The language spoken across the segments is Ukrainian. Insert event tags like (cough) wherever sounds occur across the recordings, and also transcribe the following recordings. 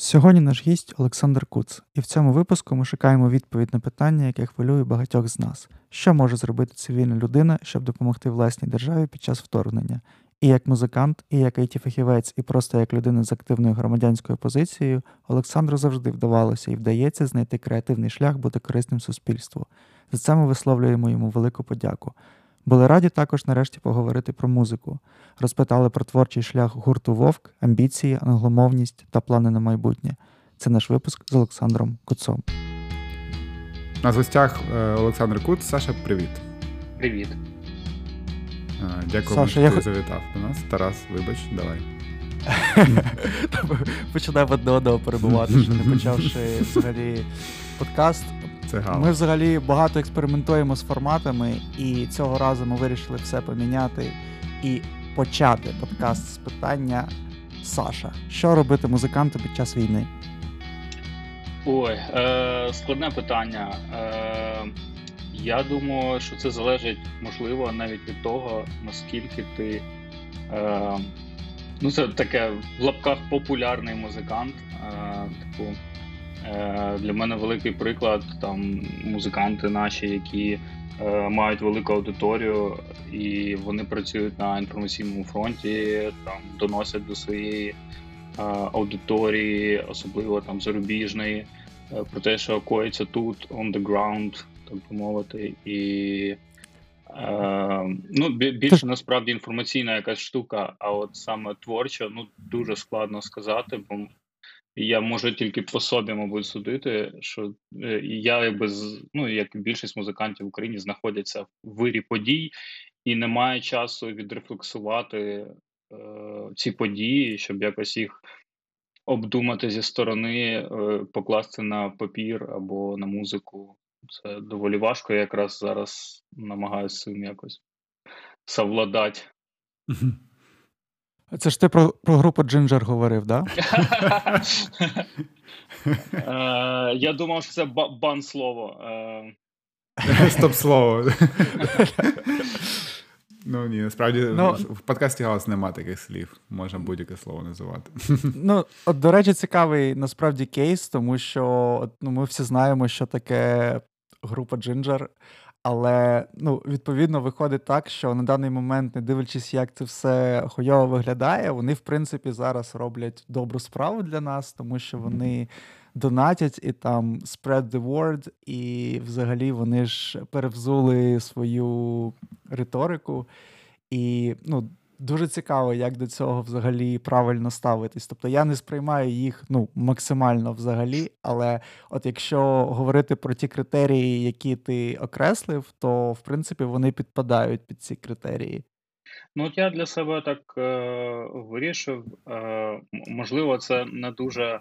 Сьогодні наш гість Олександр Куц, і в цьому випуску ми шукаємо відповідь на питання, яке хвилює багатьох з нас: що може зробити цивільна людина, щоб допомогти власній державі під час вторгнення? І як музикант, і як it фахівець, і просто як людина з активною громадянською позицією, Олександру завжди вдавалося і вдається знайти креативний шлях бути корисним суспільству. За це ми висловлюємо йому велику подяку. Були раді також нарешті поговорити про музику. Розпитали про творчий шлях гурту Вовк, амбіції, англомовність та плани на майбутнє. Це наш випуск з Олександром Куцом. На гостях е, Олександр Куц. Саша, привіт. Привіт. Е, дякую, що ти завітав до нас. Тарас, вибач, давай. (laughs) Починаємо одне одного перебувати, що не почавши взагалі подкаст. Це гала. Ми взагалі багато експериментуємо з форматами, і цього разу ми вирішили все поміняти і почати подкаст з питання Саша. Що робити музиканту під час війни? Ой, е, складне питання. Е, Я думаю, що це залежить, можливо, навіть від того, наскільки ти. Е, Ну, це таке в лапках популярний музикант. Е, типу, Для мене великий приклад там музиканти наші, які е, мають велику аудиторію, і вони працюють на інформаційному фронті, там доносять до своєї е, аудиторії, особливо там зарубіжної, е, про те, що коїться тут on the ground, так би мовити, і Е, ну, більше насправді інформаційна якась штука, а от саме творча, ну дуже складно сказати, бо я можу тільки по собі, мабуть, судити, що е, я якби ну, як більшість музикантів в Україні знаходяться в вирі подій і немає часу відрефлексувати е, ці події, щоб якось їх обдумати зі сторони, е, покласти на папір або на музику. Це доволі важко. Я якраз зараз намагаюся цим якось совладати. Це ж ти про про групу Джинджер говорив, так? Да? Я думав, що це бан слово. (laughs) Стоп слово. Ну ні, насправді ну, в подкасті галас нема таких слів, можна будь-яке слово називати. (laughs) Ну, от, до речі, цікавий насправді кейс, тому що от, ну, ми всі знаємо, що таке група Ginger, але ну, відповідно виходить так, що на даний момент, не дивлячись, як це все хуйово виглядає, вони, в принципі, зараз роблять добру справу для нас, тому що вони донатять і там spread the word, і взагалі вони ж перевзули свою риторику. І ну, дуже цікаво, як до цього взагалі правильно ставитись. Тобто я не сприймаю їх ну, максимально взагалі, але от якщо говорити про ті критерії, які ти окреслив, то в принципі вони підпадають під ці критерії. Ну, от я для себе так е, вирішив. Е, Можливо, це не дуже.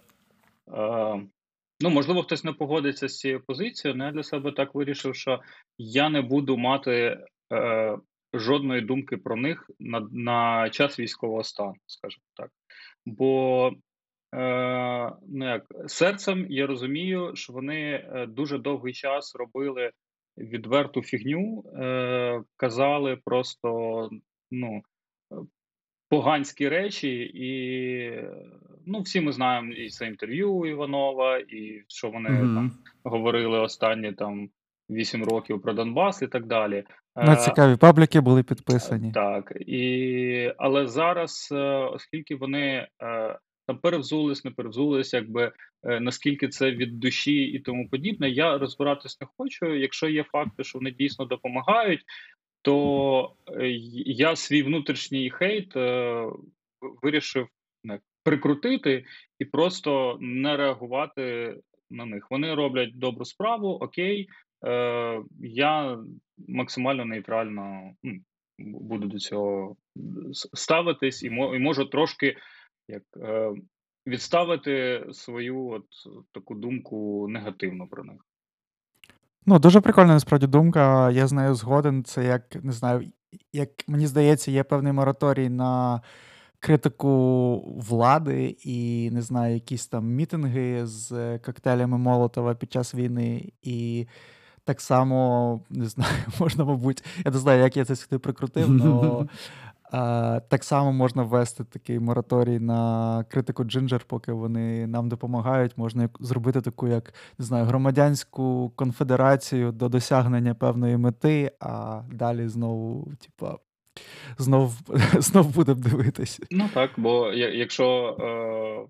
Е, Ну, можливо, хтось не погодиться з цією позицією, але я для себе так вирішив, що я не буду мати е, жодної думки про них на на час військового стану, скажімо так. Бо е, ну як, серцем я розумію, що вони е, дуже довгий час робили відверту фігню, е, казали просто ну, поганські речі, і ну, всі ми знаємо і це інтерв'ю Іванова, і що вони mm-hmm. там говорили останні там. 8 років про Донбас і так далі. На е, цікаві пабліки були підписані. Так, і але зараз, е, оскільки вони е, там перевзулись, не перевзулись, якби наскільки це від душі і тому подібне, я розбиратись не хочу. Якщо є факти, що вони дійсно допомагають, то я свій внутрішній хейт вирішив прикрутити і просто не реагувати на них. Вони роблять добру справу, окей. Е, Я максимально нейтрально буду до цього ставитись, і можу трошки як е, відставити свою от таку думку негативну про них. Ну, дуже прикольна насправді думка. Я з нею згоден. Це як не знаю, як мені здається, є певний мораторій на критику влади і не знаю, якісь там мітинги з коктейлями Молотова під час війни. І так само, не знаю, (laughs) можна, мабуть, я не знаю, як я це сюди прикрутив, але (laughs) Так само можна ввести такий мораторій на критику Джинджер, поки вони нам допомагають. Можна зробити таку, як не знаю, громадянську конфедерацію до досягнення певної мети, а далі знову, типа. Знов (laughs) знов будемо дивитися. Ну так, бо якщо е,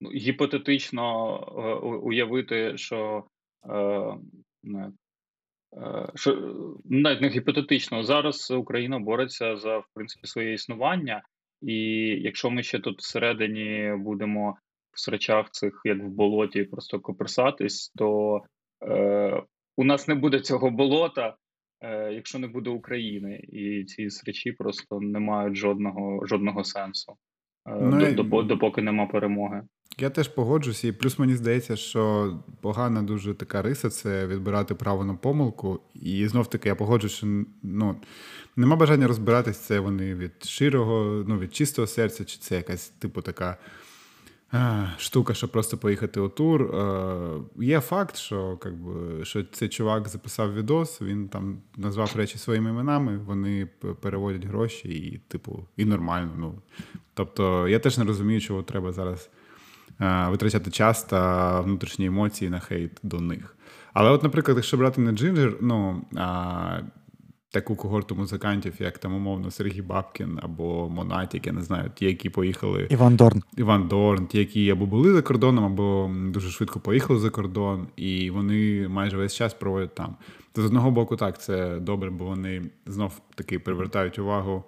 ну, гіпотетично е, уявити, що е, Е, що навіть не гіпотетично зараз Україна бореться за в принципі своє існування, і якщо ми ще тут всередині будемо в срачах цих, як в болоті, просто коперсатись, то е, у нас не буде цього болота, е, якщо не буде України, і ці срачі просто не мають жодного жодного сенсу, е, ну, допоки нема перемоги. Я теж погоджуся, і плюс мені здається, що погана дуже така риса це відбирати право на помилку. І знов таки я погоджуюся, що ну, нема бажання розбиратись, це вони від широго, ну, від чистого серця, чи це якась, типу, така а, штука, щоб просто поїхати у тур. А, є факт, що как би, що цей чувак записав відос, він там назвав речі своїми іменами, вони переводять гроші, і, типу, і нормально. Ну. Тобто, я теж не розумію, чого треба зараз. Е, витрачати час та внутрішні емоції на хейт до них. Але, от, наприклад, якщо брати не Джинджер, ну а, таку когорту музикантів, як там умовно Сергій Бабкін або Монатік, я не знаю, ті, які поїхали. Іван Дорн. Іван Дорн, ті, які або були за кордоном, або дуже швидко поїхали за кордон, і вони майже весь час проводять там. То з одного боку, так, це добре, бо вони знов таки привертають увагу.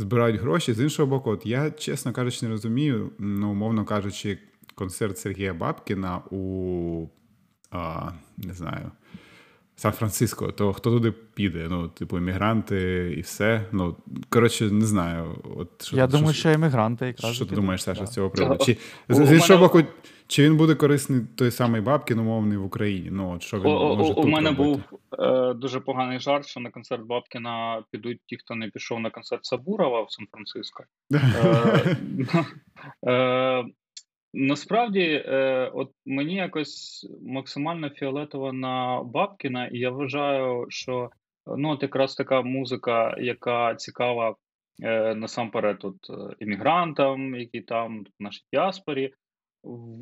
Збирають гроші. З іншого боку, от я, чесно кажучи, не розумію, ну, умовно кажучи, концерт Сергія Бабкіна у а, не знаю, Сан-Франциско, то хто туди піде? Ну, типу, іммігранти і все. Ну, коротше, не знаю. От, що, Я що, думаю, що іммігранти якраз. Що ти думаєш, Саша, з цього приводу? Чи, З іншого боку, чи він буде корисний той самий Бабкін, умовний в Україні? Ну, от, що він У, може у, у мене був е, дуже поганий жарт, що на концерт Бабкіна підуть ті, хто не пішов на концерт Сабурова в Сан-Франциско. (laughs) Е, (laughs) е, Насправді, е, от мені якось максимально фіолетово на Бабкіна, і я вважаю, що ну от якраз така музика, яка цікава е, насамперед от, е, іммігрантам, які там в нашій діаспорі,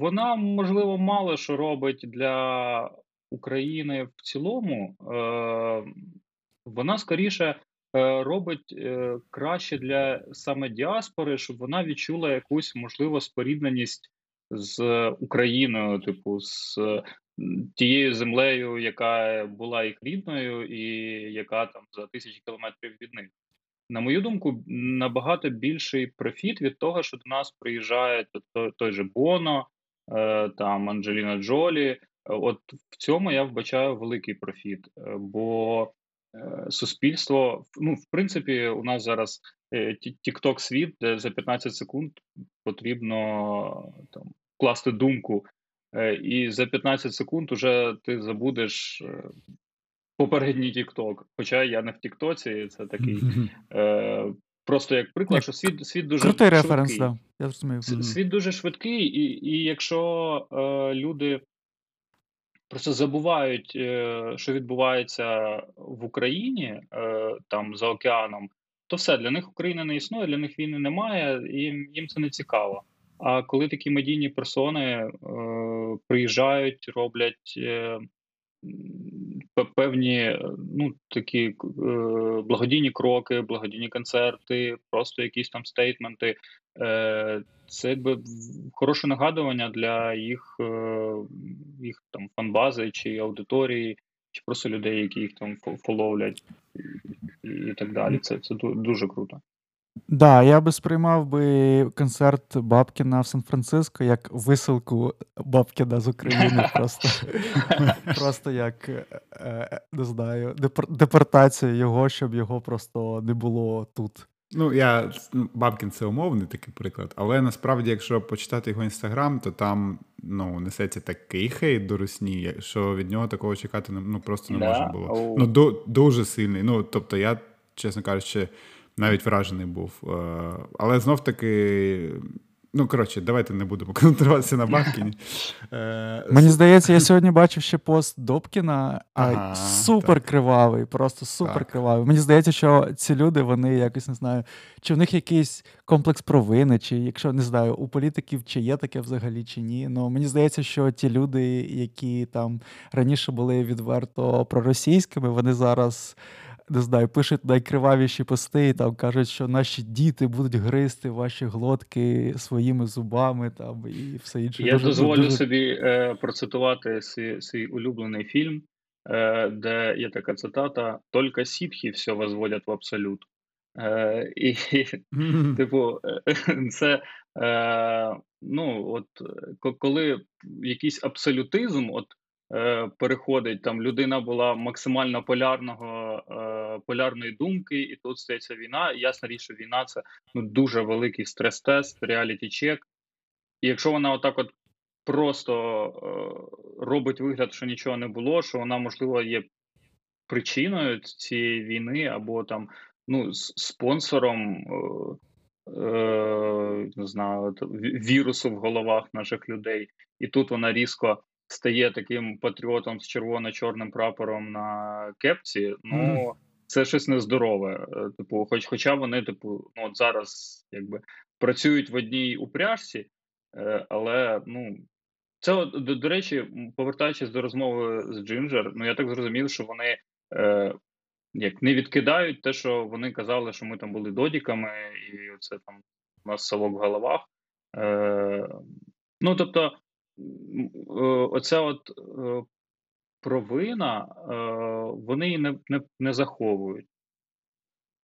вона можливо мало що робить для України в цілому. Е, Вона скоріше е, робить е, краще для саме діаспори, щоб вона відчула якусь можливо спорідненість з Україною, типу, з тією землею, яка була їх рідною, і яка там за тисячі кілометрів від них. На мою думку, набагато більший профіт від того, що до нас приїжджає той, той же Боно, е, там Анджеліна Джолі. От в цьому я вбачаю великий профіт, е, бо суспільство, ну, в принципі, у нас зараз тікток світ, де за 15 секунд потрібно там вкласти думку, е, і за 15 секунд уже ти забудеш е, попередній Тікток. Хоча я не в Тіктоці, це такий. Е, Просто як приклад, що світ світ дуже Крутий швидкий. референс, да. я розумію. Світ дуже швидкий, і і якщо е, люди просто забувають, е, що відбувається в Україні е, там за океаном, то все для них Україна не існує, для них війни немає, і їм, це не цікаво. А коли такі медійні персони е, приїжджають, роблять е, певні ну, такі е, благодійні кроки, благодійні концерти, просто якісь там стейтменти, е, це якби хороше нагадування для їх е, їх там фанбази чи аудиторії, чи просто людей, які їх там фоловлять і, і так далі. Це, Це дуже круто. Да, я би сприймав би концерт Бабкіна в Сан-Франциско як висилку Бабкіна з України. (laughs) Просто просто як е, е, не знаю, депортація його, щоб його просто не було тут. Ну, я ну, Бабкін це умовний такий приклад, але насправді, якщо почитати його інстаграм, то там ну, несеться такий хейт до Русні, що від нього такого чекати ну, просто не можна було. Ну, Дуже сильний. Ну, тобто, я, чесно кажучи навіть вражений був. Е, але знов таки Ну, коротше, давайте не будемо (laughs) концентруватися на Бабкіні. Е, Мені здається, я сьогодні бачив ще пост Добкіна. Ага, супер кривавий, просто супер кривавий. Мені здається, що ці люди, вони якось не знаю, чи в них якийсь комплекс провини, чи якщо не знаю, у політиків чи є таке взагалі, чи ні. Ну мені здається, що ті люди, які там раніше були відверто проросійськими, вони зараз не знаю, пишуть найкривавіші пости і там кажуть, що наші діти будуть гризти ваші глотки своїми зубами там і все інше. Я дуже, дозволю дуже... собі е, процитувати свій, свій улюблений фільм, е, де є така цитата: Тільки сітхи все возводять в абсолют. Е, І, mm-hmm. типу, е, це е, ну, от коли якийсь абсолютизм, от Е, переходить там людина була максимально полярного е, полярної думки, і тут стається війна. Ясна річ, що війна це ну дуже великий стрес-тест, реаліті-чек. І якщо вона отак, от просто е, робить вигляд, що нічого не було, що вона можливо є причиною цієї війни, або там ну спонсором. Не знаю, вірусу в головах наших людей, і тут вона різко стає таким патріотом з червоно-чорним прапором на кепці, ну mm. це щось нездорове. Е, типу, хоч, хоча вони, типу, ну от зараз якби працюють в одній упряжці, е, але ну. Це до, до речі, повертаючись до розмови з Джинджер, ну я так зрозумів, що вони е, як не відкидають те, що вони казали, що ми там були додіками, і це там у нас совок в головах. Е, Ну тобто, оця от е, провина, е, вони її не, не, не заховують.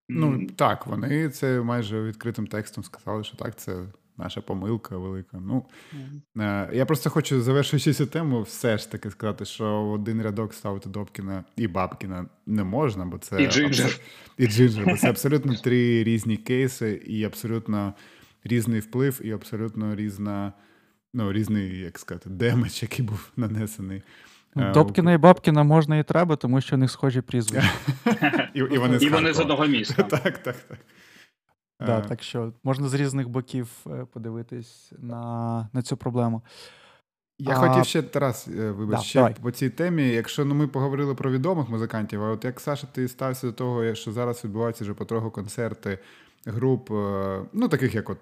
Ну так, вони це майже відкритим текстом сказали, що так, це наша помилка велика. Ну mm-hmm. я просто хочу, завершуючи цю тему, все ж таки сказати, що один рядок ставити Добкіна і Бабкіна не можна, бо це і Джинджер. І Jinjer, бо це абсолютно (laughs) три різні кейси, і абсолютно різний вплив, і абсолютно різна ну, різний, як сказати, damage, який був нанесений. Ну, Добкіна і Бабкіна можна і треба, тому що у них схожі прізвища. (laughs) І і вони з, і вони з одного міста. (laughs) Так, так, так. Да, Так що можна з різних боків е, подивитись на на цю проблему. Я а... хотів ще Тарас, е, вибач, да, ще давай. по цій темі. Якщо ну, ми поговорили про відомих музикантів, а от як Саша, ти стався до того, що зараз відбуваються вже потроху концерти груп, е, ну таких як от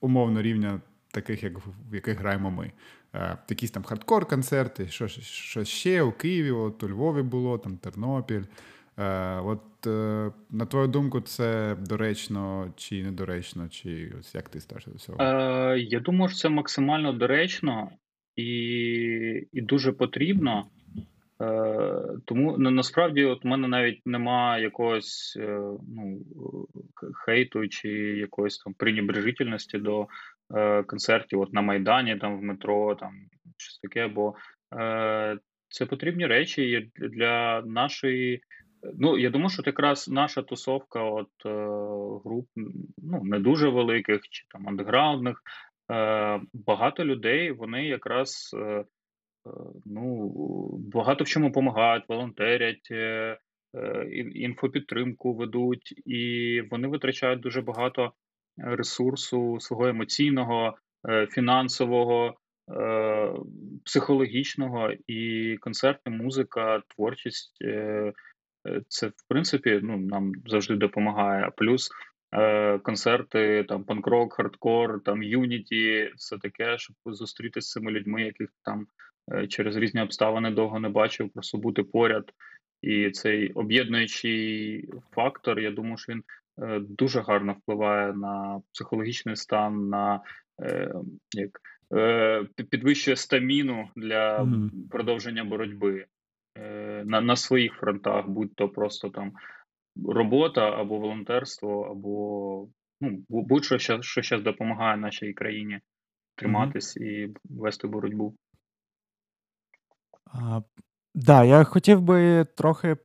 умовно рівня таких, як в яких граємо ми. Е, якісь там хардкор-концерти, що що ще у Києві, от у Львові було, там Тернопіль. Е, от е, на твою думку, це доречно чи недоречно, чи ось як ти ставишся до цього? Я думаю, що це максимально доречно і і дуже потрібно. Тому насправді от у мене навіть немає якогось ну, хейту чи якоїсь там пренебрежительності до е, концертів от на Майдані, там в метро, там щось таке. Бо е, це потрібні речі для нашої. Ну, я думаю, що якраз наша тусовка, от е, груп ну, не дуже великих чи там андеграундних, е, багато людей вони якраз е, е ну, багато в чому допомагають, волонтерять, е, інфопідтримку ведуть, і вони витрачають дуже багато ресурсу свого емоційного, е, фінансового, е, психологічного і концерти, музика, творчість е, це в принципі ну, нам завжди допомагає. Плюс концерти, там панк-рок, хардкор, там юніті, все таке, щоб зустрітися з цими людьми, яких там через різні обставини довго не бачив, просто бути поряд. І цей об'єднуючий фактор, я думаю, що він дуже гарно впливає на психологічний стан, на е, як е, підвищує стаміну для mm. продовження боротьби на на своїх фронтах, будь то просто там робота або волонтерство, або ну, будь-що що зараз допомагає нашій країні триматись mm. і вести боротьбу. Так, да, я хотів би трохи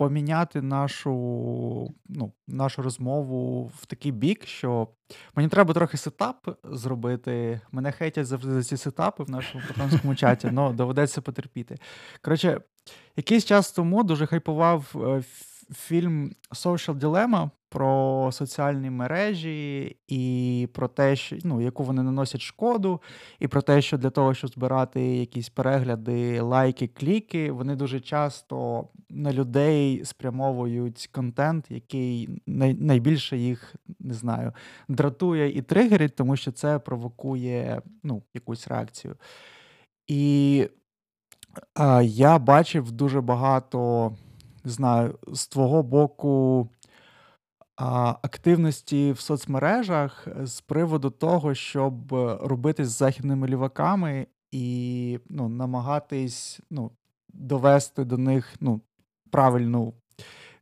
поміняти нашу ну, нашу розмову в такий бік, що мені треба трохи сетап зробити. Мене хейтять завжди за ці сетапи в нашому патронському чаті, (laughs) але доведеться потерпіти. Коротше, якийсь час тому дуже хайпував е, фільм Social Dilemma про соціальні мережі і про те, що ну, яку вони наносять шкоду, і про те, що для того, щоб збирати якісь перегляди, лайки, кліки, вони дуже часто на людей спрямовують контент, який най- найбільше їх не знаю, дратує і тригерить, тому що це провокує ну, якусь реакцію. І а, я бачив дуже багато, не знаю, з твого боку активності в соцмережах з приводу того, щоб робити з західними ліваками і ну, намагатись ну, довести до них ну, правильну,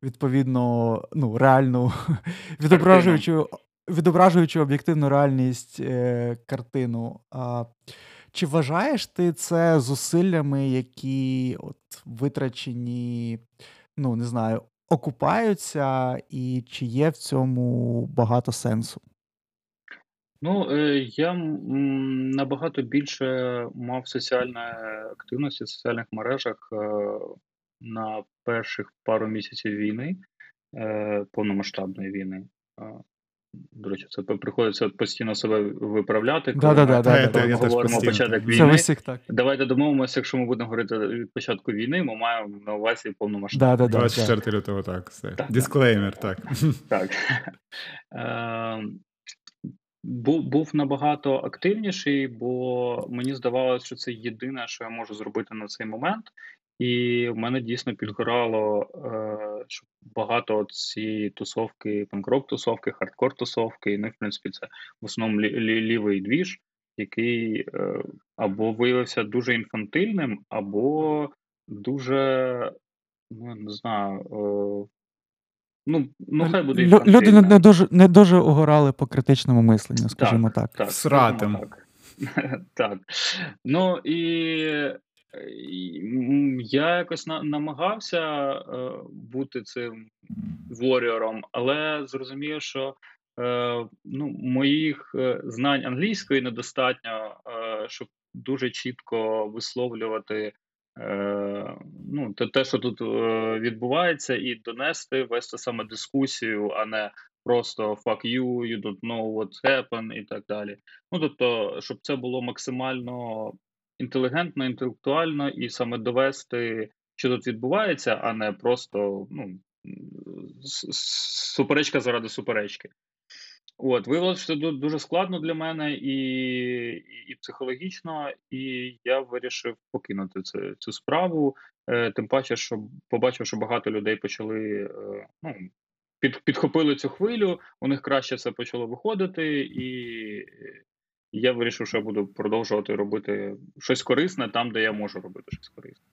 відповідно, ну, реальну, (laughs) відображуючу відображуючи об'єктивну реальність е, картину. А, Чи вважаєш ти це зусиллями, які от витрачені, ну не знаю, окупаються, і чи є в цьому багато сенсу? Ну, е, я набагато більше мав соціальної активності в соціальних мережах е, на перших пару місяців війни, е, повномасштабної війни. До речі, це приходиться постійно себе виправляти. Коли да, да, да, да, ми говоримо початок війни. Так. Давайте домовимося, якщо ми будемо говорити від початку війни, ми маємо на увазі повномасштабну. Да, да, 24 лютого, так. все. Так, Дисклеймер, так. (laughs) Так. Ем, був був набагато активніший, бо мені здавалося, що це єдине, що я можу зробити на цей момент. І в мене дійсно підгорало е, що багато цієї тусовки, панкрок тусовки, хардкор тусовки. Ну, в принципі, це в основному лі- лі- лівий двіж, який е, або виявився дуже інфантильним, або дуже, ну не знаю, е, ну, ну хай буде інфантильним. Люди не, не дуже не дуже огорали по критичному мисленню, скажімо так. так. Сратим. Так. (laughs) так. Ну і я якось намагався е, бути цим воріором, але зрозумів, що е, ну, моїх е, знань англійської недостатньо, щоб дуже чітко висловлювати ну, те, що тут відбувається, і донести, вести саме дискусію, а не просто fuck you, you don't know what's happened і так далі. Ну тобто, щоб це було максимально інтелігентно, інтелектуально і саме довести, що тут відбувається, а не просто ну, суперечка заради суперечки. От, виявилося, що це дуже складно для мене і і, психологічно, і я вирішив покинути цю, цю справу. Е, Тим паче, що побачив, що багато людей почали е, ну, під, підхопили цю хвилю, у них краще це почало виходити, і я вирішив, що я буду продовжувати робити щось корисне там, де я можу робити щось корисне.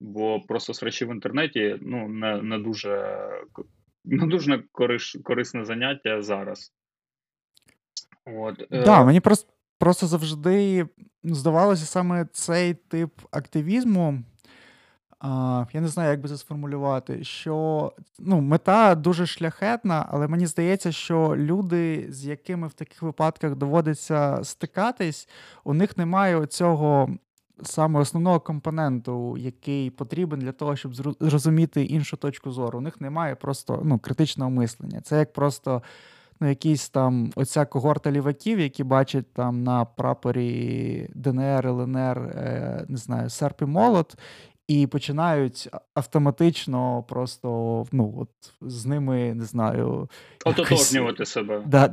Бо просто срачі в інтернеті ну, не не дуже не дуже корис, корисне заняття зараз. От. Е, да, Мені просто просто завжди здавалося саме цей тип активізму Я не знаю, як би це сформулювати, що ну, мета дуже шляхетна, але мені здається, що люди, з якими в таких випадках доводиться стикатись, у них немає цього саме основного компоненту, який потрібен для того, щоб зрозуміти іншу точку зору. У них немає просто ну, критичного мислення. Це як просто. Ну, якісь там оця когорта ліваків, які бачать там на прапорі ДНР, ЛНР, е, не знаю, серп і молот, і починають автоматично просто ну, от з ними не знаю. Ототожнювати себе. Да,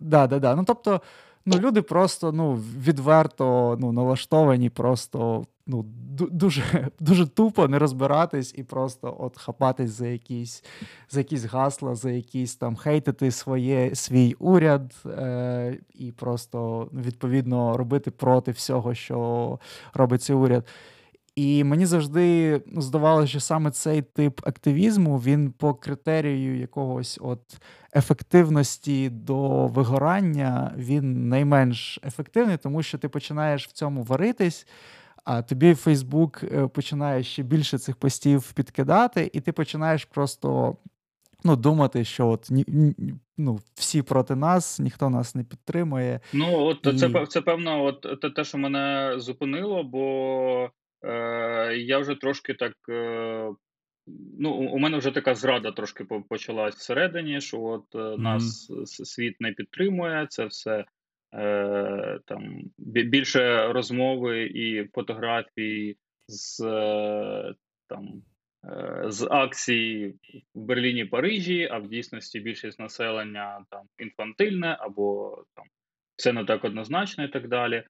да, да, да. Ну, тобто, ну, люди просто ну, відверто ну, налаштовані, просто ну, дуже дуже тупо не розбиратись і просто от хапатись за якісь за якісь гасла, за якісь там хейтити своє, свій уряд е, і просто відповідно робити проти всього, що робить цей уряд. І мені завжди ну, здавалося, що саме цей тип активізму він по критерію якогось от ефективності до вигорання він найменш ефективний, тому що ти починаєш в цьому варитись. А тобі Фейсбук е, починає ще більше цих постів підкидати, і ти починаєш просто ну, думати, що от ну, всі проти нас, ніхто нас не підтримує. Ну, от і... це це певно, от те, що мене зупинило, бо я вже трошки так е, ну, у мене вже така зрада трошки почалась всередині, що от mm-hmm. нас світ не підтримує, це все е, там більше розмови і фотографії з там. З акцій в Берліні Парижі, а в дійсності більшість населення там інфантильне або там все не так однозначно і так далі.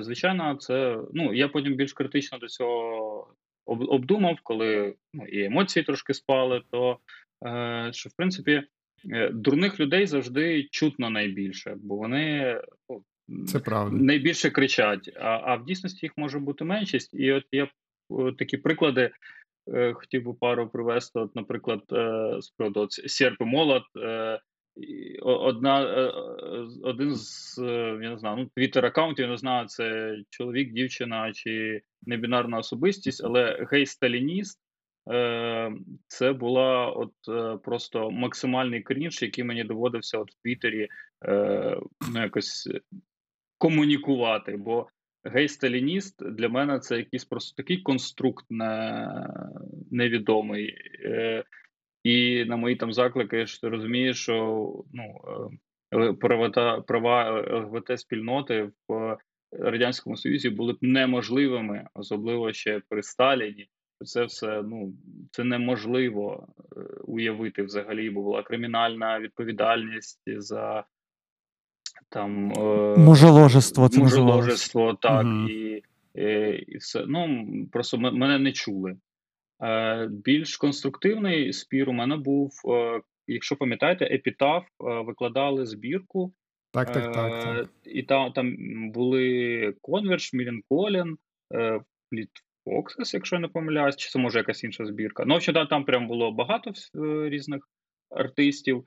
Звичайно, це ну я потім більш критично до цього обдумав, коли ну, і емоції трошки спали, то е, що в принципі е, дурних людей завжди чутно найбільше, бо вони ну, це правда. найбільше кричать. А а в дійсності їх може бути меншість. І от я такі приклади е, хотів би пару привести. От, наприклад, е, з приводу серп і молот. Е, Одна, е, один з я не знаю, ну, твіттер аккаунтів, я не знаю, це чоловік, дівчина чи небінарна особистість, але гей-сталініст е, це була от е, просто максимальний крінж, який мені доводився от в Твіттері е, ну, якось комунікувати. Бо гей-сталініст для мене це якийсь просто такий конструкт невідомий. Е, і на мої там заклики, що ти розумієш, що ну, е, права, права ЛГБТ спільноти в радянському союзі були б неможливими, особливо ще при Сталіні. Це все ну це неможливо е, уявити взагалі, бо була кримінальна відповідальність за там е, мужеложество. Це мужеложество, так угу. і, і і, все. Ну просто мене не чули. Е, Більш конструктивний спір у мене був, е, якщо пам'ятаєте, епітаф е, викладали збірку так, так, так. так. І там там були Конверш, Мілін Колін, Фліт Фоксес, якщо я не помиляюсь, чи це може якась інша збірка. Ну, взагалі, там прям було багато різних артистів,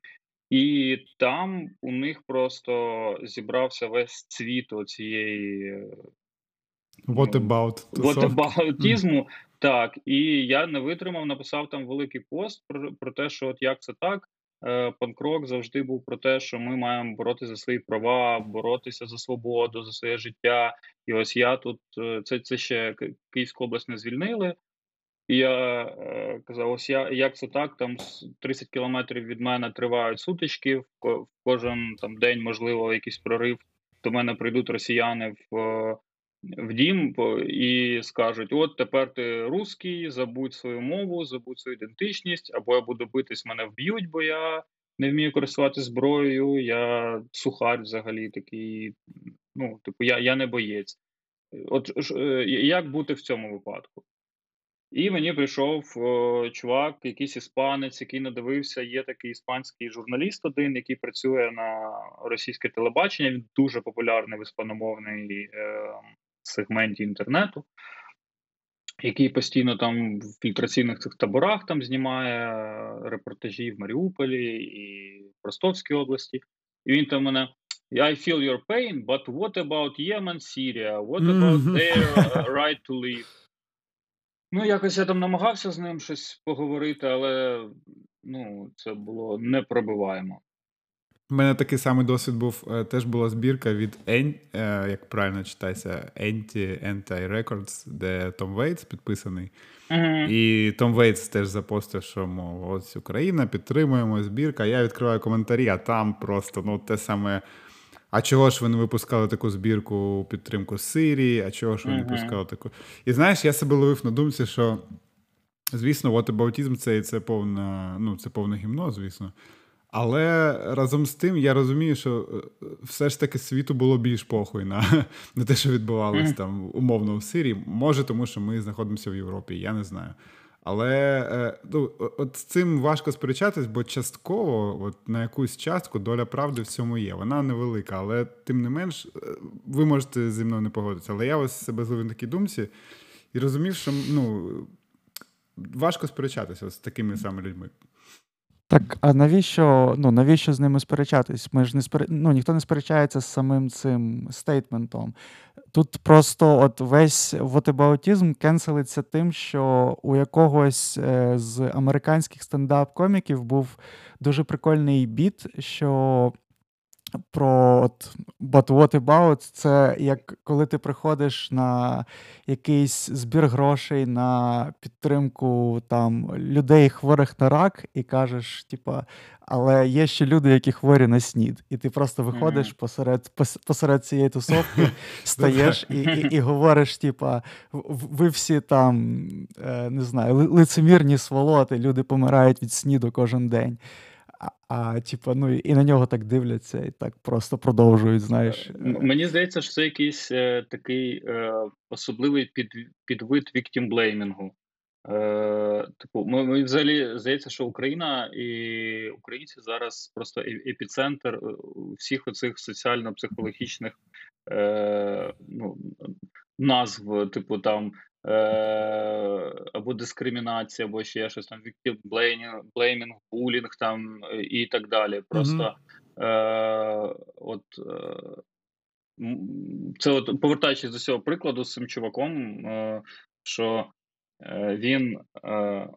і там у них просто зібрався весь цвіт цієї What about? Whataboutism, mm. Так, і я не витримав, написав там великий пост про, про те, що от як це так. Е, панкрок завжди був про те, що ми маємо боротися за свої права, боротися за свободу, за своє життя. І ось я тут е, це це ще Київську область не звільнили. І я е, казав: ось я як це так? Там 30 кілометрів від мене тривають сутички. В кожен там день, можливо, якийсь прорив. До мене прийдуть росіяни в в дім і скажуть: от тепер ти русський, забудь свою мову, забудь свою ідентичність, або я буду битись, мене вб'ють, бо я не вмію користуватися зброєю. Я сухар взагалі такий. Ну, типу, я я не боєць. От е, як бути в цьому випадку? І мені прийшов о, чувак, якийсь іспанець, який надивився. Є такий іспанський журналіст, один, який працює на російське телебачення. Він дуже популярний в іспаномовний е, сегменті інтернету, який постійно там в фільтраційних цих таборах там знімає репортажі в Маріуполі і в Ростовській області. І він там мене. I feel your pain, but what about Yemen, Syria? What about their uh, right to live? Ну, якось я там намагався з ним щось поговорити, але ну, це було непробиваємо. У мене такий самий досвід був. Е, теж була збірка від Ен, е, як правильно читається, Anti Anti Records, де Том Вейтс підписаний. Uh-huh. І Том Вейтс теж запостив, що мов, ось Україна, підтримуємо збірка. Я відкриваю коментарі, а там просто ну, те саме. А чого ж ви не випускали таку збірку у підтримку Сирії? А чого ж ви не uh-huh. випускали таку? І знаєш, я себе ловив на думці, що, звісно, вотебаутізм це це повна, ну, це повне гімно, звісно. Але разом з тим я розумію, що е, все ж таки світу було більш похуй на (laughs) на те, що відбувалося mm. там умовно в Сирії. Може, тому що ми знаходимося в Європі, я не знаю. Але е, ну, от з цим важко сперечатись, бо частково, от на якусь частку, доля правди в цьому є. Вона невелика, але тим не менш, е, ви можете зі мною не погодитися. Але я ось себе зловив на такій думці і розумів, що ну, важко сперечатися з такими саме людьми. Так, а навіщо ну, навіщо з ними сперечатись? Ми ж не спер... ну, ніхто не сперечається з самим цим стейтментом. Тут просто от весь вотебаутізм кенселиться тим, що у якогось е, з американських стендап-коміків був дуже прикольний біт, що про от But what about це як коли ти приходиш на якийсь збір грошей на підтримку там людей, хворих на рак, і кажеш, типа, але є ще люди, які хворі на снід. І ти просто виходиш mm-hmm. посеред посеред цієї тусовки, (laughs) стаєш і і, і говориш, типа, ви всі там е, не знаю, лицемірні сволоти, люди помирають від сніду кожен день. А, а типу, ну і на нього так дивляться і так просто продовжують. Знаєш, мені здається, що це якийсь е, такий е, особливий під, підвид віктімблеймінгу. Е, Типу, ми, ми взагалі здається, що Україна і українці зараз просто епіцентр е, всіх оцих соціально-психологічних е, ну, назв, типу там е, або дискримінація, або ще щось там блеймінг, булінг там і так далі. Просто mm-hmm. е, от. Е, це от повертаючись до цього прикладу з цим чуваком, е, що е, він, е,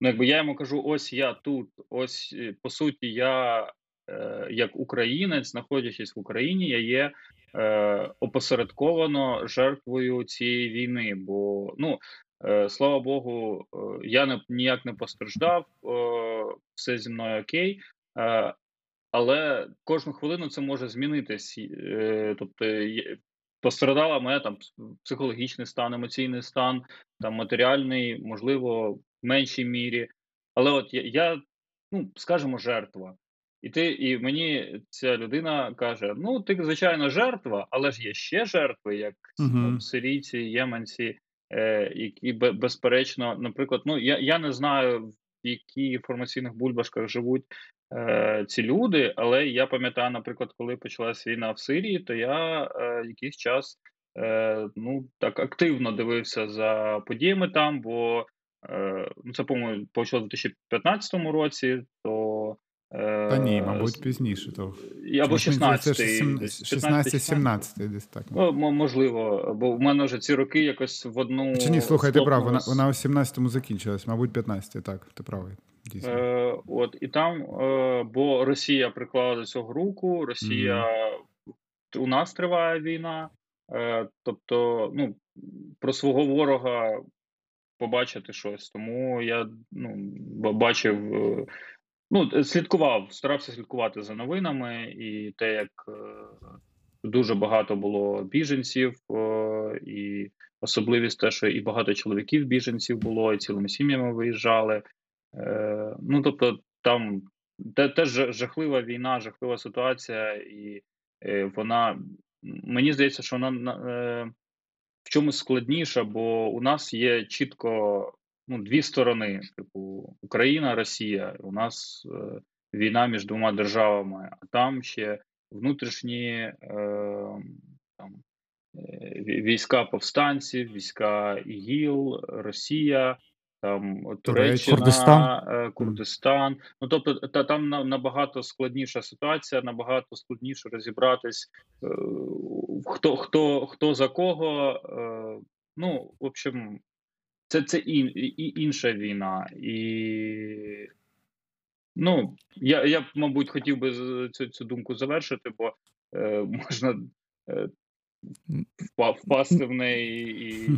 ну якби я йому кажу: ось я тут, ось по суті, я як українець, знаходячись в Україні, я є е, опосередковано жертвою цієї війни. Бо ну е, слава Богу, е, я не ніяк не постраждав, е, все зі мною окей. Е, але кожну хвилину це може змінитись. Е, тобто пострадала моя там психологічний стан, емоційний стан, там матеріальний, можливо, в меншій мірі. Але от я, я ну скажімо, жертва. І ти, і мені ця людина каже: ну, ти, звичайно, жертва, але ж є ще жертви, як uh-huh. сирійці, єменці, е, які безперечно, наприклад, ну я я не знаю, в яких інформаційних бульбашках живуть е, ці люди, але я пам'ятаю, наприклад, коли почалась війна в Сирії, то я е, якийсь час е, ну так активно дивився за подіями там, бо е, ну це по-моєму почалося в 2015 році. то та ні, е, мабуть, пізніше. То. Або 16 16-17 десь так. Ну, можливо, бо в мене вже ці роки якось в одну. Чи ні, слухай, ти прав, вона вона у 17-му закінчилась, мабуть, 15 так, ти правий. Дійсно. Е, От, І там, е, бо Росія приклала до цього руку, Росія mm. у нас триває війна. Е, Тобто, ну, про свого ворога побачити щось. Тому я ну, бачив. Е, Ну, е, слідкував, старався слідкувати за новинами, і те, як е, дуже багато було біженців, е, і особливість те, що і багато чоловіків біженців було, і цілими сім'ями виїжджали. Ну тобто, там теж жахлива війна, жахлива ситуація, і вона мені здається, що вона в чомусь складніша, бо у нас є чітко ну, дві сторони: типу Україна, Росія. У нас е, війна між двома державами, а там ще внутрішні е, там, е, війська повстанців, війська ІГІЛ, Росія. Там Туреччина, Курдистан. Е, Курдистан. Ну тобто, та там набагато складніша ситуація, набагато складніше розібратись, е, хто хто хто за кого. Ну, в общем, це це і, і інша війна. І ну, я, я мабуть, хотів би цю цю думку завершити, бо е, можна е, впасти в неї і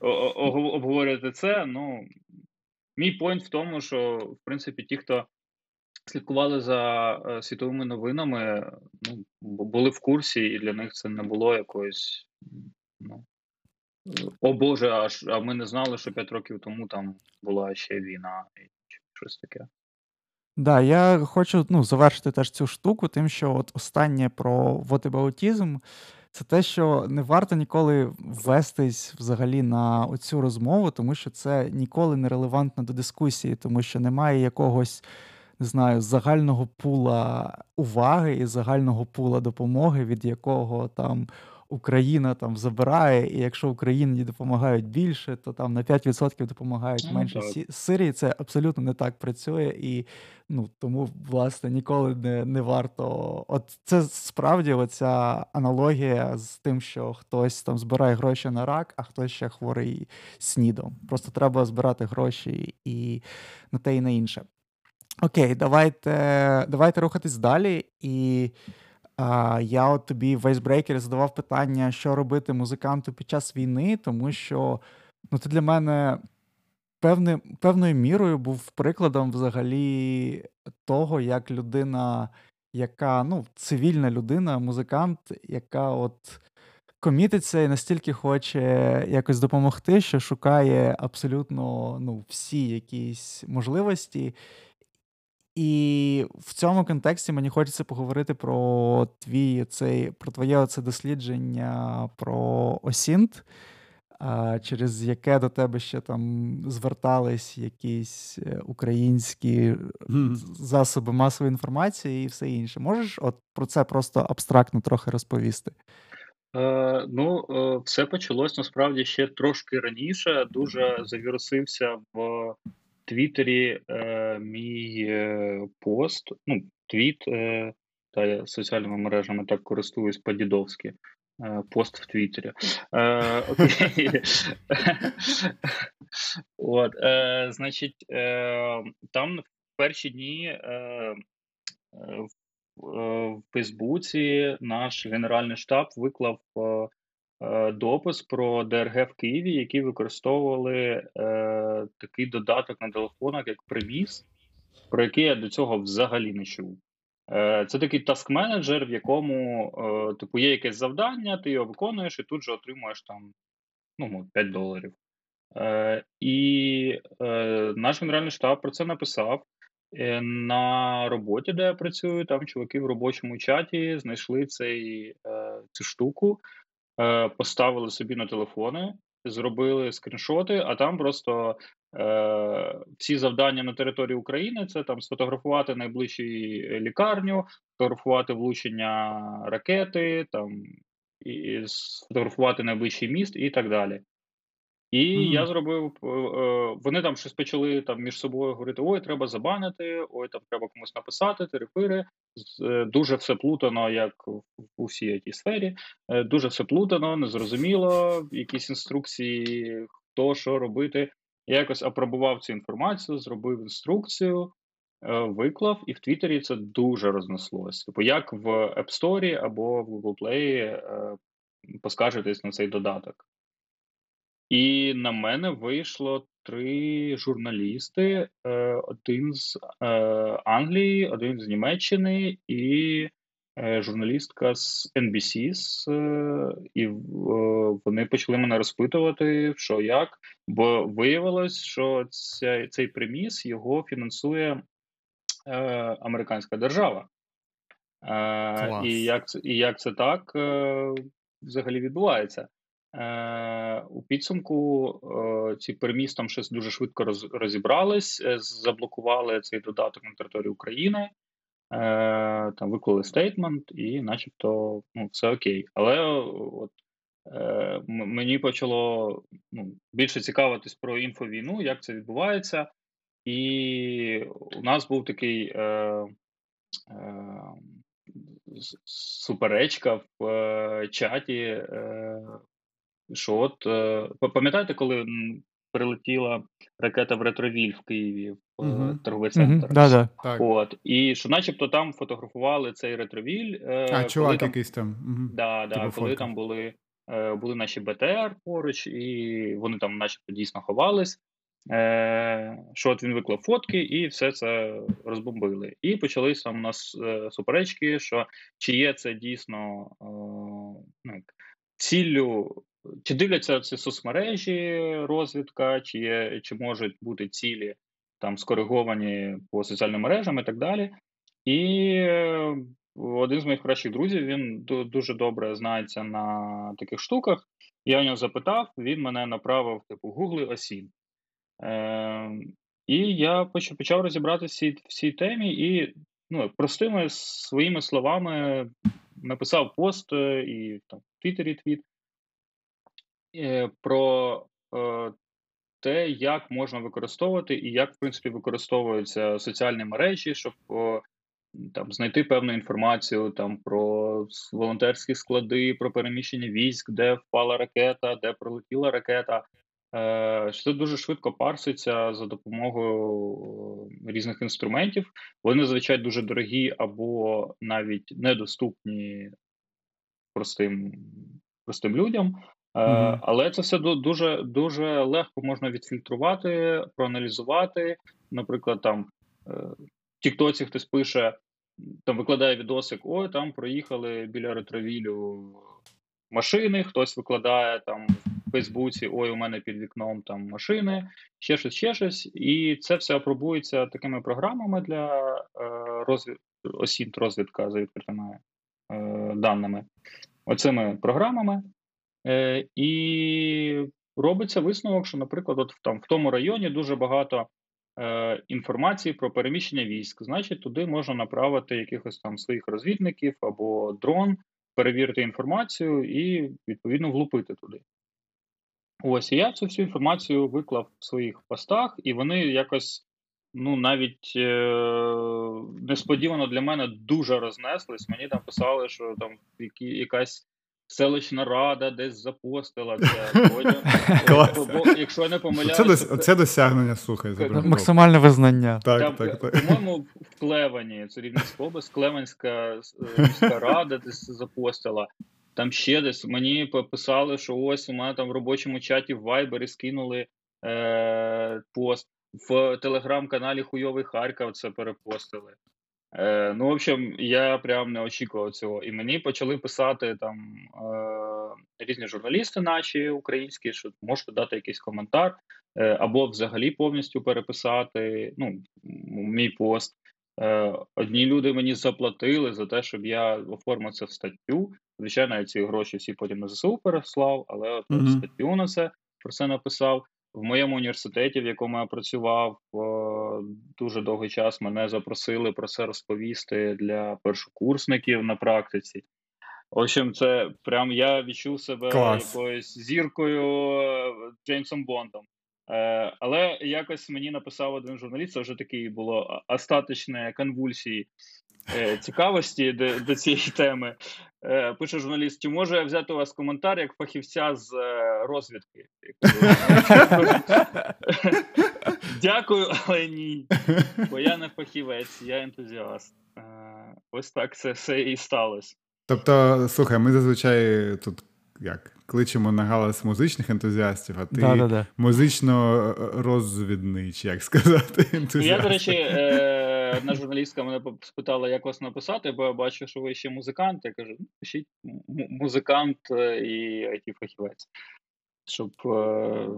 обговорювати це. Ну, Мій пойнт в тому, що в принципі ті, хто слідкували за е, світовими новинами, ну, були в курсі, і для них це не було якоюсь. ну, о Боже, аж а ми не знали, що 5 років тому там була ще війна і щось таке. Да, я хочу ну, завершити теж цю штуку, тим, що от останнє про вотибаутізм це те, що не варто ніколи ввестись взагалі на оцю розмову, тому що це ніколи не релевантно до дискусії, тому що немає якогось. Не знаю, загального пула уваги і загального пула допомоги, від якого там Україна там забирає, і якщо Україні допомагають більше, то там на 5% допомагають менше так. Сирії. Це абсолютно не так працює, і ну тому власне ніколи не не варто. От це справді оця аналогія з тим, що хтось там збирає гроші на рак, а хтось ще хворий снідом. Просто треба збирати гроші і на те, і на інше. Окей, давайте, давайте рухатись далі і. А, Я от тобі в Icebreaker задавав питання, що робити музиканту під час війни, тому що ну, ти для мене певни, певною мірою був прикладом взагалі того, як людина, яка ну, цивільна людина, музикант, яка от комітиться і настільки хоче якось допомогти, що шукає абсолютно ну, всі якісь можливості. І в цьому контексті мені хочеться поговорити про твій цей, про твоє оце дослідження про Осінт, через яке до тебе ще там звертались якісь е, українські засоби масової інформації і все інше. Можеш от про це просто абстрактно трохи розповісти? Е, Ну, е, все почалось насправді ще трошки раніше. Дуже завірусився в Твіттері е, мій е, пост, ну, твіт, е, та я соціальними мережами так користуюсь по-дідовськи. Пост в Твіттері. От, значить, там в перші дні в, Фейсбуці наш генеральний штаб виклав допис про ДРГ в Києві, які використовували е, такий додаток на телефонах, як Приміс, про який я до цього взагалі не чув. Е, Це такий таск-менеджер, в якому е, типу є якесь завдання, ти його виконуєш і тут же отримуєш там ну, 5 доларів. Е, І е, наш генеральний штаб про це написав. Е, на роботі, де я працюю, там чуваки в робочому чаті знайшли цей, е, цю штуку Е, поставили собі на телефони, зробили скріншоти, а там просто е, всі завдання на території України це там сфотографувати найближчу лікарню, фотографувати влучення ракети, там і сфотографувати найближчий міст і так далі. І mm. я зробив. Е, е, вони там щось почали там між собою говорити: ой, треба забанити, ой, там треба комусь написати, терефири. Е, дуже все плутано, як в усій тій сфері. Дуже все плутано, незрозуміло, якісь інструкції, хто що робити. Я якось апробував цю інформацію, зробив інструкцію, виклав, і в Твіттері це дуже рознеслось. Типу, як в App Store або в Google Play поскаржитись на цей додаток. І на мене вийшло три журналісти: е, один з е, Англії, один з Німеччини і е, журналістка з NBC. І вони почали мене розпитувати, що як. Бо виявилось, що ця, цей приміс його фінансує американська держава. Клас. І як і як це так взагалі відбувається? Е, у підсумку е, ці перемістом щось дуже швидко розібрались, е, заблокували цей додаток на території України, там виклали стейтмент, і, начебто, ну, все окей. Але от мені почало ну, більше цікавитись про інфовійну, як це відбувається. І у нас був такий е, е, суперечка в е, чаті е, що от е, пам'ятаєте, коли прилетіла ракета в ретровіль в Києві в угу. торговий центр? Угу. Да. От і що, начебто, там фотографували цей ретровіль. Е, а чувак там, якийсь там угу. да, да, типу коли фотка. там були були наші БТР поруч, і вони там, начебто, дійсно ховались. Е, Що от він виклав фотки, і все це розбомбили. І почалися у нас е, суперечки, що чи є це дійсно е, ну, ціллю чи дивляться ці соцмережі розвідка, чи є, чи можуть бути цілі там скориговані по соціальним мережам і так далі. І е, один з моїх кращих друзів він дуже добре знається на таких штуках. Я у нього запитав, він мене направив типу гугли осін. Е, І я почав розібратися в цій темі і ну, простими своїми словами написав пост е, і там в Твіттері твіт про е, те, як можна використовувати і як, в принципі, використовуються соціальні мережі, щоб там знайти певну інформацію там про волонтерські склади, про переміщення військ, де впала ракета, де пролетіла ракета. Е, що це дуже швидко парситься за допомогою різних інструментів. Вони зазвичай дуже дорогі або навіть недоступні простим простим людям. Mm-hmm. Але це все дуже дуже легко можна відфільтрувати, проаналізувати. Наприклад, там е, в Тіктоці хтось пише, там викладає відосик, ой, там проїхали біля ретровілю машини, хтось викладає там в Фейсбуці, ой, у мене під вікном там машини, ще щось, ще щось. І це все апробується такими програмами для е, розвід... осінт розвідка за відкритими даними. Оцими програмами. Е, І робиться висновок, що, наприклад, от там в тому районі дуже багато е, інформації про переміщення військ. Значить, туди можна направити якихось там своїх розвідників або дрон, перевірити інформацію і відповідно влупити туди. Ось і я цю всю інформацію виклав в своїх постах, і вони якось ну навіть е- несподівано для мене дуже рознеслись. Мені там писали, що там які, якась селищна рада десь запостила це. Бо, (laughs) якщо я не помиляюся, це, це досягнення слухай. Максимальне визнання. Так, так, так. По-моєму, в Клевані, це Рівненська область, Клеванська е, міська рада десь запостила. Там ще десь мені писали, що ось у мене там в робочому чаті в Viber скинули е, пост. В телеграм-каналі Хуйовий Харків це перепостили. Е, Ну, в общем, я прям не очікував цього. І мені почали писати там е, різні журналісти, наші українські, що можете дати якийсь коментар, е, або взагалі повністю переписати ну, мій пост. Е, Одні люди мені заплатили за те, щоб я оформив це в статтю. Звичайно, я ці гроші всі потім на ЗСУ переслав, але от mm-hmm. статтю на це про це написав. В моєму університеті, в якому я працював дуже довгий час, мене запросили про це розповісти для першокурсників на практиці. В общем, це прям я відчув себе Клас. якоюсь зіркою Джеймсом Бондом. Е, Але якось мені написав один журналіст, це вже такий було остаточне конвульсії е, цікавості до, до цієї теми. Е, Пише журналіст: чи можу я взяти у вас коментар як фахівця з е, розвідки? (laughs) Дякую, але ні. Бо я не фахівець, я ентузіаст. Е, ось так це все і сталося. Тобто, слухай, ми зазвичай тут як кличемо на галас музичних ентузіастів, а ти Да-да-да. музично-розвідний, чи як сказати, ентузіаст. Я, до речі, е- на журналістка мене спитала, як вас написати, бо я бачу, що ви ще музикант. Я кажу, ну, пишіть музикант е, і it фахівець Щоб, е-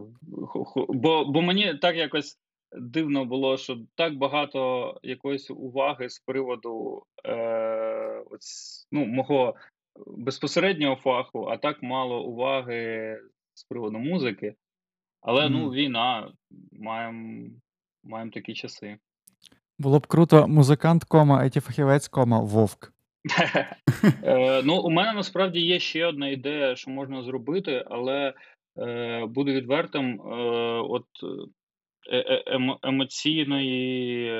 бо, бо мені так якось. Дивно було, що так багато якоїсь уваги з приводу е, ось, ну, мого безпосереднього фаху, а так мало уваги з приводу музики. Але mm. ну, війна, маємо маємо такі часи. Було б круто, музикант, кома, it фахівець, кома, вовк. (laughs) Е, ну, У мене насправді є ще одна ідея, що можна зробити, але е, буду відвертим, е, от емоційної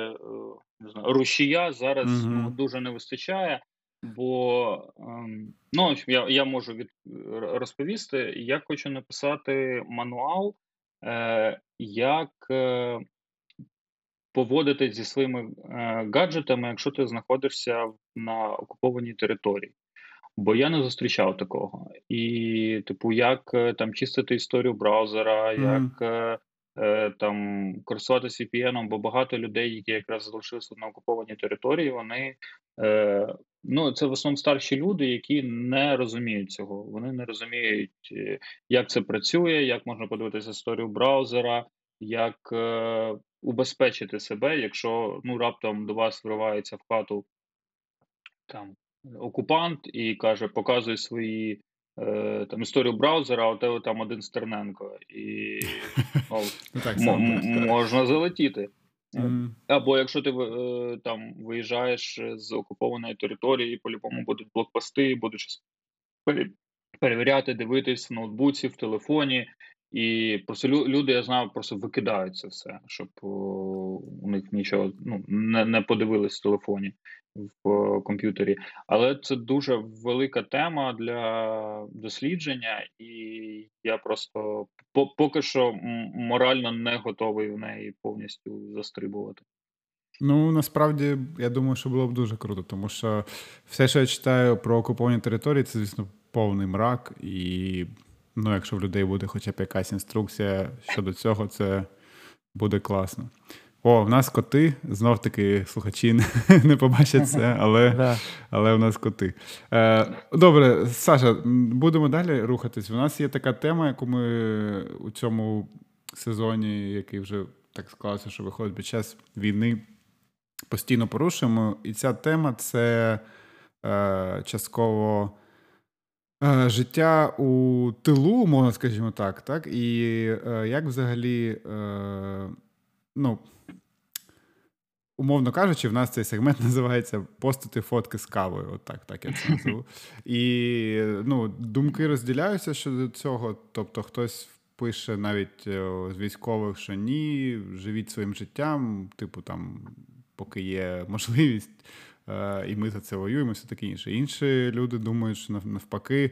не знаю, рушія зараз ну, дуже не вистачає. Бо ем, ну, я я можу від розповісти, я хочу написати мануал, е, як е, поводити зі своїми е, гаджетами, якщо ти знаходишся на окупованій території. Бо я не зустрічав такого. І, типу, як е, там чистити історію браузера, mm. як е, е, там користуватися VPN, бо багато людей, які якраз залишилися на окупованій території, вони е, Ну, це в основному старші люди, які не розуміють цього. Вони не розуміють, як це працює, як можна подивитися історію браузера, як е, убезпечити себе, якщо ну раптом до вас вривається в хату там окупант і каже, показує свої е, там історію браузера, а у тебе там один Стерненко, і ну, можна залетіти. Mm. Або якщо ти е, там виїжджаєш з окупованої території, по-любому будуть блокпости, будуть щось перевіряти, дивитись в ноутбуці, в телефоні, І просто люди, я знаю, просто викидають це все, щоб у них нічого ну, не не подивились в телефоні в комп'ютері. Але це дуже велика тема для дослідження, і я просто поки що морально не готовий в неї повністю застрибувати. Ну, насправді, я думаю, що було б дуже круто, тому що все, що я читаю про окуповані території, це, звісно, повний мрак. І ну, якщо в людей буде хоча б якась інструкція щодо цього, це буде класно. О, в нас коти. Знов таки слухачі не, (laughs) не побачать це, але але в нас коти. Е, Добре, Саша, будемо далі рухатись. У нас є така тема, яку ми у цьому сезоні, який вже так склався, що виходить під час війни, постійно порушуємо. І ця тема це е, частково. Е, життя у тилу, можна скажімо так, так? І е, як взагалі, е, ну, умовно кажучи, в нас цей сегмент (laughs) називається постати фотки з кавою. От так, так я це називу. (laughs) І ну, думки розділяються щодо цього. Тобто, хтось пише навіть з військових, що ні, живіть своїм життям, типу, там, поки є можливість. Е, і ми за це воюємо, все таке інше. Інші люди думають, що навпаки,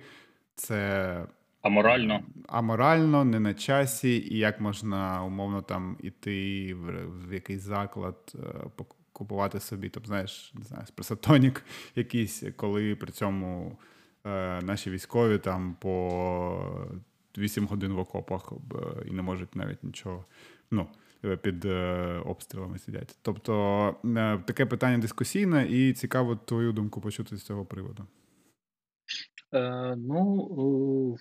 це аморально, аморально, не на часі, і як можна умовно там іти в, в якийсь заклад, е, купувати собі, там, знаєш, не знаю, спресатонік (laughs) якийсь, коли при цьому е, наші військові там по 8 годин в окопах і не можуть навіть нічого. ну, під е, обстрілами сидять. Тобто е, таке питання дискусійне, і цікаво твою думку почути з цього приводу. Е, Ну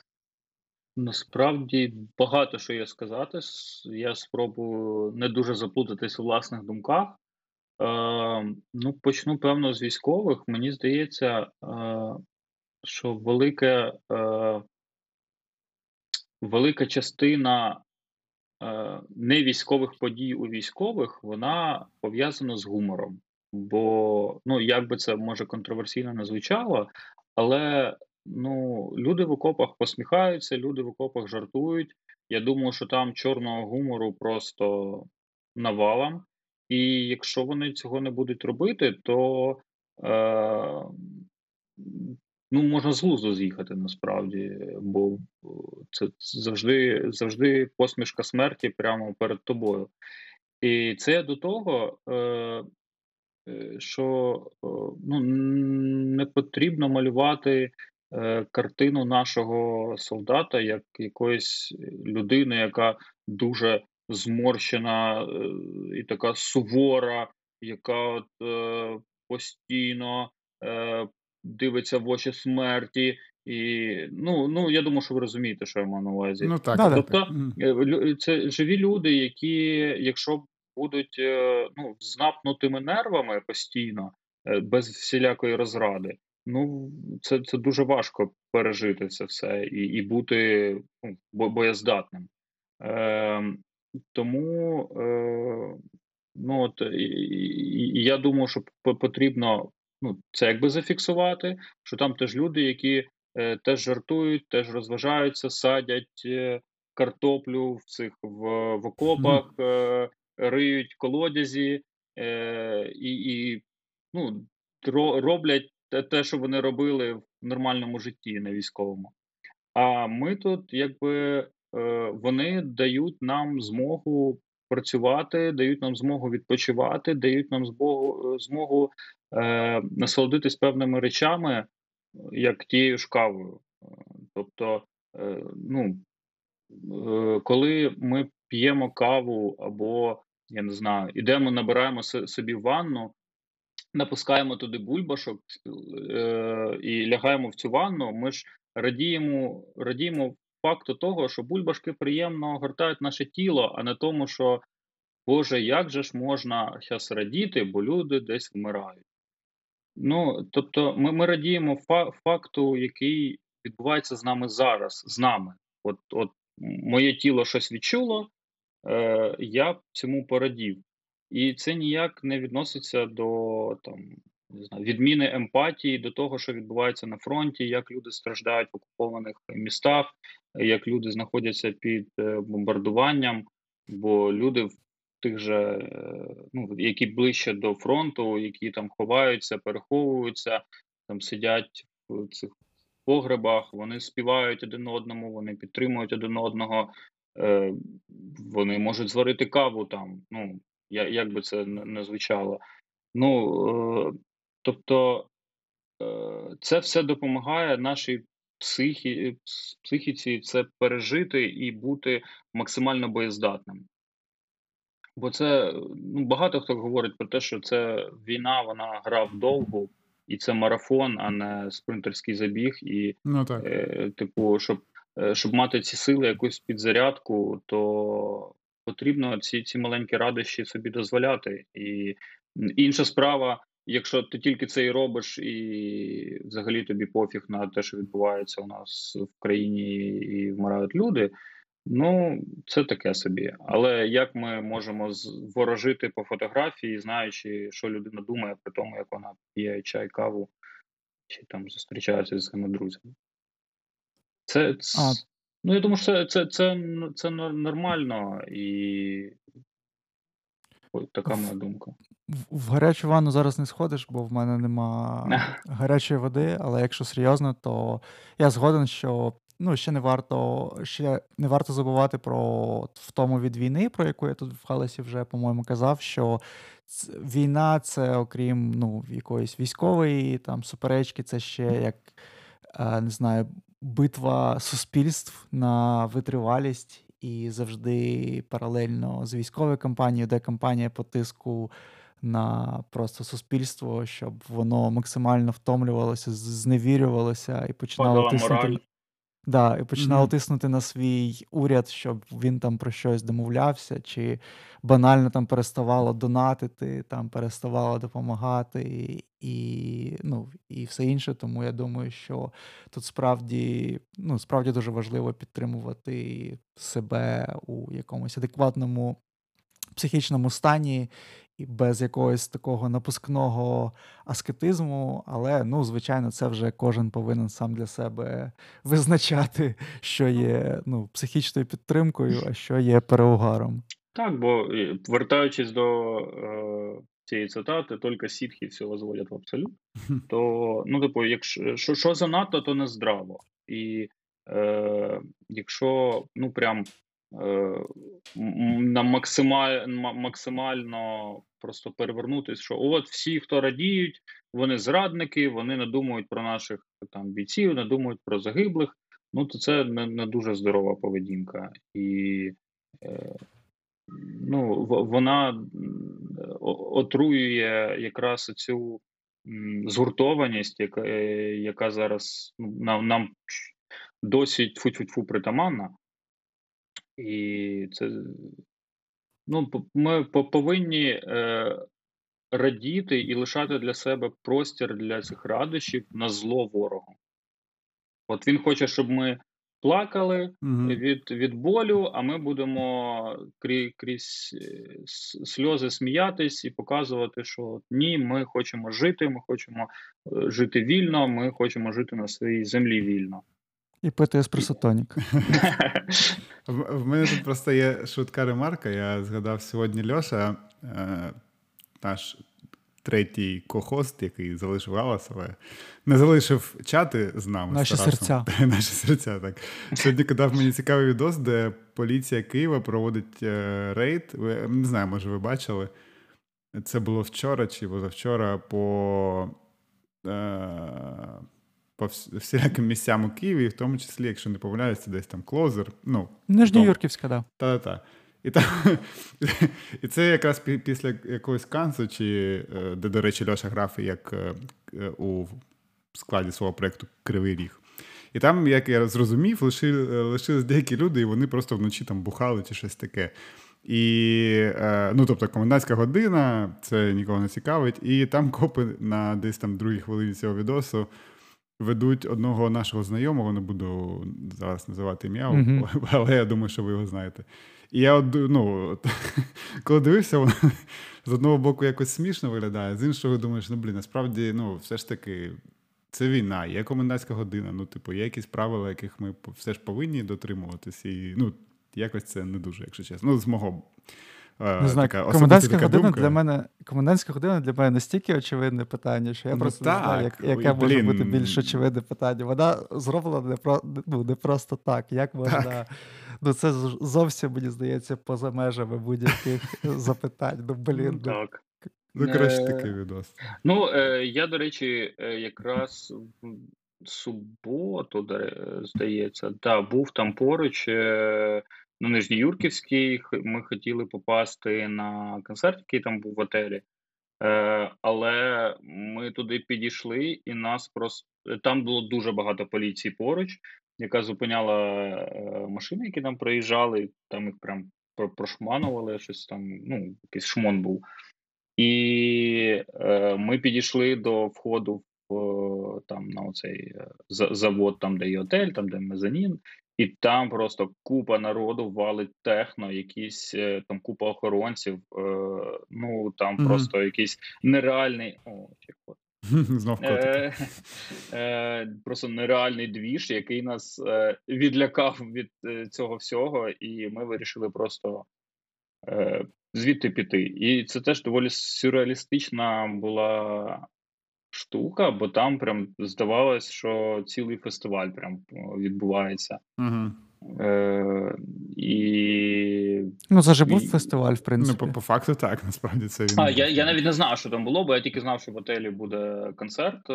насправді багато що є сказати. Я спробую не дуже заплутатись у власних думках. Е, Ну, почну певно з військових. Мені здається, е, що велика, е, велика частина Е, не військових подій у військових, вона пов'язана з гумором. Бо, ну, як би це може контроверсійно не звучало, але ну, люди в окопах посміхаються, люди в окопах жартують. Я думаю, що там чорного гумору просто навалом. І якщо вони цього не будуть робити, то е, Ну, можна з глузду з'їхати насправді, бо це завжди завжди посмішка смерті прямо перед тобою. І це до того, е, е, що е, ну, не потрібно малювати картину нашого солдата як якоїсь людини, яка дуже зморщена і така сувора, яка от постійно дивиться в очі смерті. І ну ну я думаю, що ви розумієте, що я маю на увазі. Ну так тобто так. це живі люди, які, якщо будуть е, ну з напнутими нервами постійно, е, без всілякої розради, ну це це дуже важко пережити це все і і бути ну, боєздатним. Е, Тому е, ну от і, і, я думаю, що потрібно ну, це якби зафіксувати, що там теж люди, які е, теж жартують, теж розважаються, садять е, картоплю в цих в, в окопах, е, риють колодязі е, і і ну, роблять те, що вони робили в нормальному житті, не військовому. А ми тут, якби е, вони дають нам змогу працювати, дають нам змогу відпочивати, дають нам змогу змогу е, насолодитись певними речами, як тією ж кавою. Тобто, е, ну, е, коли ми п'ємо каву або, я не знаю, ідемо, набираємо собі ванну, напускаємо туди бульбашок е, і лягаємо в цю ванну, ми ж радіємо радіємо факту того, що бульбашки приємно огортають наше тіло, а не тому, що Боже, як же ж можна зараз радіти, бо люди десь вмирають. Ну, тобто, ми ми радіємо факту, який відбувається з нами зараз, з нами. От от моє тіло щось відчуло, е, я цьому порадів. І це ніяк не відноситься до там, не знаю, відміни емпатії, до того, що відбувається на фронті, як люди страждають в окупованих містах, як люди знаходяться під е, бомбардуванням, бо люди в тих же, е, ну, які ближче до фронту, які там ховаються, переховуються, там сидять в цих погребах, вони співають один одному, вони підтримують один одного, е, вони можуть зварити каву там. Ну, як би це не звучало. Ну, тобто це все допомагає нашій психі, психіці це пережити і бути максимально боєздатним. Бо це ну, багато хто говорить про те, що це війна, вона гра вдовгу, і це марафон, а не спринтерський забіг. І, ну, так. Е, типу, щоб е, щоб мати ці сили, якусь підзарядку, то потрібно ці ці маленькі радощі собі дозволяти. І інша справа, якщо ти тільки це і робиш, і взагалі тобі пофіг на те, що відбувається у нас в країні і вмирають люди. Ну, це таке собі. Але як ми можемо ворожити по фотографії, знаючи, що людина думає при тому, як вона п'є чай, каву чи там зустрічається зі своїми друзями? Це, а. Ну, я думаю, що це це, це, це нормально і така моя думка. В, в гарячу ванну зараз не сходиш, бо в мене нема (laughs) гарячої води, але якщо серйозно, то я згоден, що ну, ще не варто ще не варто забувати про втому від війни, про яку я тут в Халесі вже, по-моєму, казав, що війна це, окрім ну, якоїсь військової там суперечки, це ще як е, не знаю, битва суспільств на витривалість. І завжди паралельно з військовою кампанією, де кампанія по тиску на просто суспільство, щоб воно максимально втомлювалося, зневірювалося і починало тиснути Да, і починало Мгм. тиснути на свій уряд, щоб він там про щось домовлявся, чи банально там переставало донатити, там переставало допомагати, і, і, ну, і все інше. Тому я думаю, що тут справді, ну, справді дуже важливо підтримувати себе у якомусь адекватному психічному стані і без якогось такого напускного аскетизму. Але, ну, звичайно, це вже кожен повинен сам для себе визначати, що є ну, психічною підтримкою, а що є переугаром. Так, бо вертаючись до е, цієї цитати, тільки сітхи все возводять в абсолют, то ну, типу, якщо що, що занадто, то не здраво. І е, якщо ну прям на максималь, максимально просто перевернутися, що от всі, хто радіють, вони зрадники, вони не думають про наших там бійців, не думають про загиблих. Ну, то це не, не дуже здорова поведінка. І е, ну, вона отруює якраз цю згуртованість, яка е, яка зараз ну, нам нам досить фу-фу-фу притаманна. І це ну, ми повинні е, радіти і лишати для себе простір для цих радощів на зло ворогу. От він хоче, щоб ми плакали угу. від від болю, а ми будемо крізь, крізь е, сльози сміятись і показувати, що ні, ми хочемо жити, ми хочемо е, жити вільно, ми хочемо жити на своїй землі вільно. І пити еспресотонік. (laughs) В мене тут просто є швидка ремарка. Я згадав сьогодні Льоша, е, наш третій кохост, який залишив галас, але не залишив чати з нами. Наші серця. (laughs) Наші серця, так. Сьогодні кидав мені цікавий відос, де поліція Києва проводить е, рейд. Не знаю, може, ви бачили. Це було вчора чи позавчора по. Е, по всіляким місцям у Києві, в тому числі, якщо не помиляюся, десь там клозер. ну. Нижньоюрківська, да. Та-та-та. І там, (laughs) і це якраз після якогось канцу, чи е, де, до речі, Льоша грав як е, е, у складі свого проєкту Кривий Ріг. І там, як я зрозумів, лишились деякі люди, і вони просто вночі там бухали чи щось таке. І, ну, тобто, комендантська година, це нікого не цікавить. І там копи на десь там другій хвилині цього відосу ведуть одного нашого знайомого, не буду зараз називати ім'я, mm-hmm. (laughs) але я думаю, що ви його знаєте. І я ну, (laughs) коли дивився, воно (laughs) з одного боку якось смішно виглядає, з іншого думаєш, ну блін, насправді, ну, все ж таки, це війна, є комендантська година. Ну, типу, є якісь правила, яких ми все ж повинні дотримуватися. І ну, якось це не дуже, якщо чесно. Ну, з мого. Не знаю, така, комендантська година думка. для мене комендантська година для мене настільки очевидне питання, що я ну, просто так. не знаю, як, яке Ой, може бути більш очевидне питання. Вона зроблена не про ну, не просто так. Як можна. Так. Ну, це зовсім, мені здається, поза межами будь-яких (laughs) запитань. Ну, блін. Ну, так. Ну, краще такий відос. Ну, е, я, до речі, е, якраз в суботу, здається, да, був там поруч е, на Нижньоюрківській. Ми хотіли попасти на концерт, який там був в отелі. Але ми туди підійшли, і нас просто там було дуже багато поліції поруч, яка зупиняла машини, які там проїжджали. Там їх прям прошманували, щось там, ну, якийсь шмон був. І е, ми підійшли до входу в там на оцей е, завод, там де є отель, там де мезонін, і там просто купа народу валить техно, якісь е, там купа охоронців. Е, ну там mm-hmm. просто якийсь нереальний о, (laughs) Знов е, (laughs) е, Просто нереальний двіж, який нас е, відлякав від е, цього всього, і ми вирішили просто е, звідти піти. І це теж доволі сюрреалістична була штука, бо там прям здавалось, що цілий фестиваль прям відбувається. Угу. Е, і... Ну, це ж був фестиваль, в принципі. Ну, по, по факту, так, (laughs) насправді це він. А, я я навіть не знав, що там було, бо я тільки знав, що в отелі буде концерт.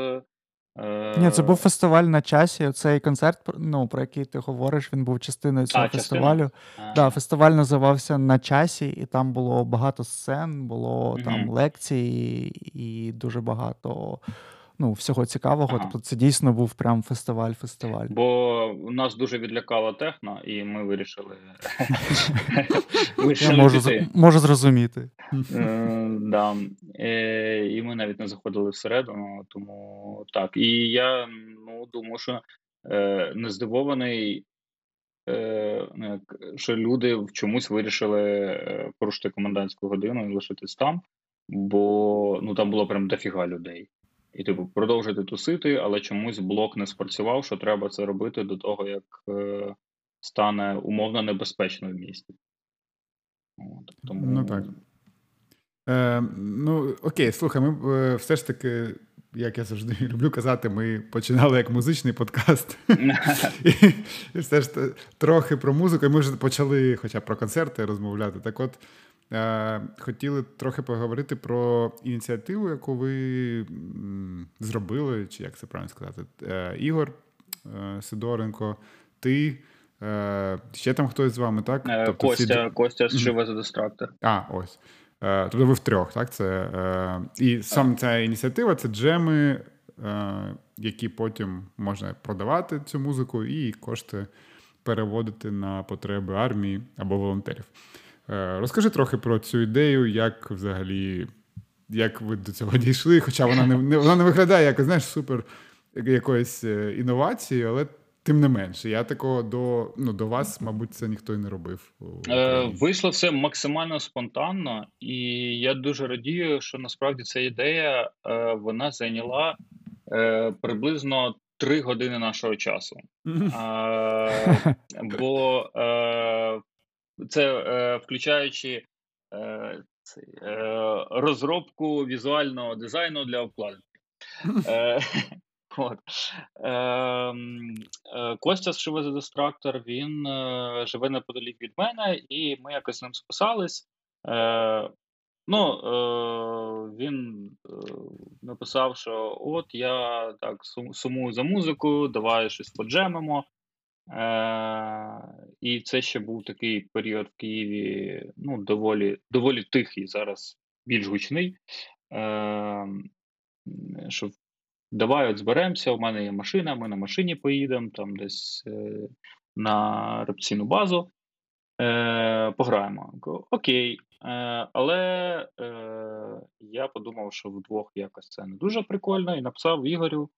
Ні, це був фестиваль на часі. Цей концерт, ну, про який ти говориш, він був частиною цього а, фестивалю. Частина? да, Фестиваль називався На часі, і там було багато сцен, було угу. там лекції і дуже багато ну, всього цікавого. Ага. Тобто це дійсно був прям фестиваль-фестиваль. Бо нас дуже відлякало техно, і ми вирішили. (laughs) Я можу зрозуміти. Е, да. Е, і ми навіть не заходили всередину, тому так. І я ну, думаю, що е, не здивований. Ну, що люди в чомусь вирішили порушити комендантську годину і лишитись там, бо ну там було прям дофіга людей і типу продовжити тусити, але чомусь блок не спрацював, що треба це робити до того, як е, стане умовно небезпечно в місті. От, тому... Ну так. Е, Ну, окей, слухай, ми е, все ж таки. Як я завжди (laughs) люблю казати, ми починали як музичний подкаст. і, (laughs) і все ж трохи про музику. І ми вже почали хоча б про концерти розмовляти. Так от хотіли трохи поговорити про ініціативу, яку ви зробили, чи як це правильно сказати, е, Ігор е, Сидоренко, ти. Ще там хтось з вами, так? Тобто Костя всі... Костя з Шива за Дистрактор. А, ось. Тобто ви втрьох, так? Це, І сам ця ініціатива це джеми, які потім можна продавати цю музику і кошти переводити на потреби армії або волонтерів. Е, розкажи трохи про цю ідею, як взагалі, як ви до цього дійшли, хоча вона не, не вона не виглядає як знаєш, супер якоїсь е, інновації, але тим не менше, я такого до ну, до вас, мабуть, це ніхто і не робив. Е, Вийшло все максимально спонтанно, і я дуже радію, що насправді ця ідея е, вона зайняла е, приблизно три години нашого часу. (laughs) Е, бо е, це е, включаючи е, це, е, розробку візуального дизайну для обкладинки. (laughs) Е, (laughs) от. Ем, е, Костя з Шиве за Дистрактор, він е, живе неподалік від мене, і ми якось з ним списались. Е, Ну, е, він написав, що от я так сумую за музику, давай щось поджемимо. Е, І це ще був такий період в Києві, ну, доволі доволі тихий, зараз більш гучний. Е, що Давай от зберемося, у мене є машина, ми на машині поїдемо там десь е, на репційну базу. Е, Пограємо. Окей. Е, Але е, я подумав, що вдвох якось це не дуже прикольно, і написав Ігорю.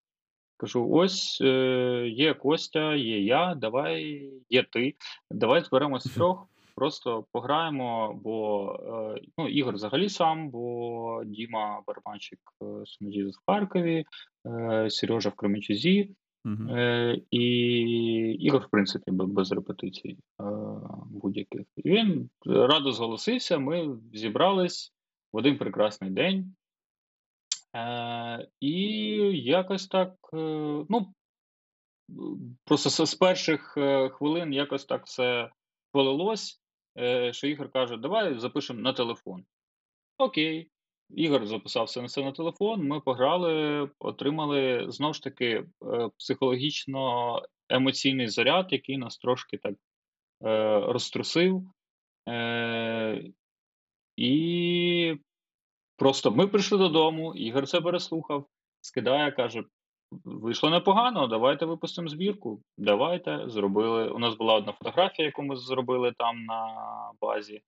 Кажу: ось е, є Костя, є я, давай, є ти. Давай зберемось трьох, просто пограємо, бо е, ну, Ігор взагалі сам, бо Діма Барбанчик е, Сумдіз в Харкові, е, Сережа в Кременчузі, е, і Ігор, в принципі, без репетицій будь-яких. І він радо зголосився, ми зібрались в один прекрасний день. Е, і якось так, е, ну, просто з, перших е, хвилин якось так все полилось, що Ігор каже: давай запишемо на телефон. Окей. Ігор записався на це на телефон. Ми пограли, отримали знову ж таки психологічно емоційний заряд, який нас трошки так е, розтрусив. Е, і просто ми прийшли додому, Ігор це переслухав, скидає, каже: вийшло непогано, давайте випустимо збірку. Давайте, зробили. У нас була одна фотографія, яку ми зробили там на базі.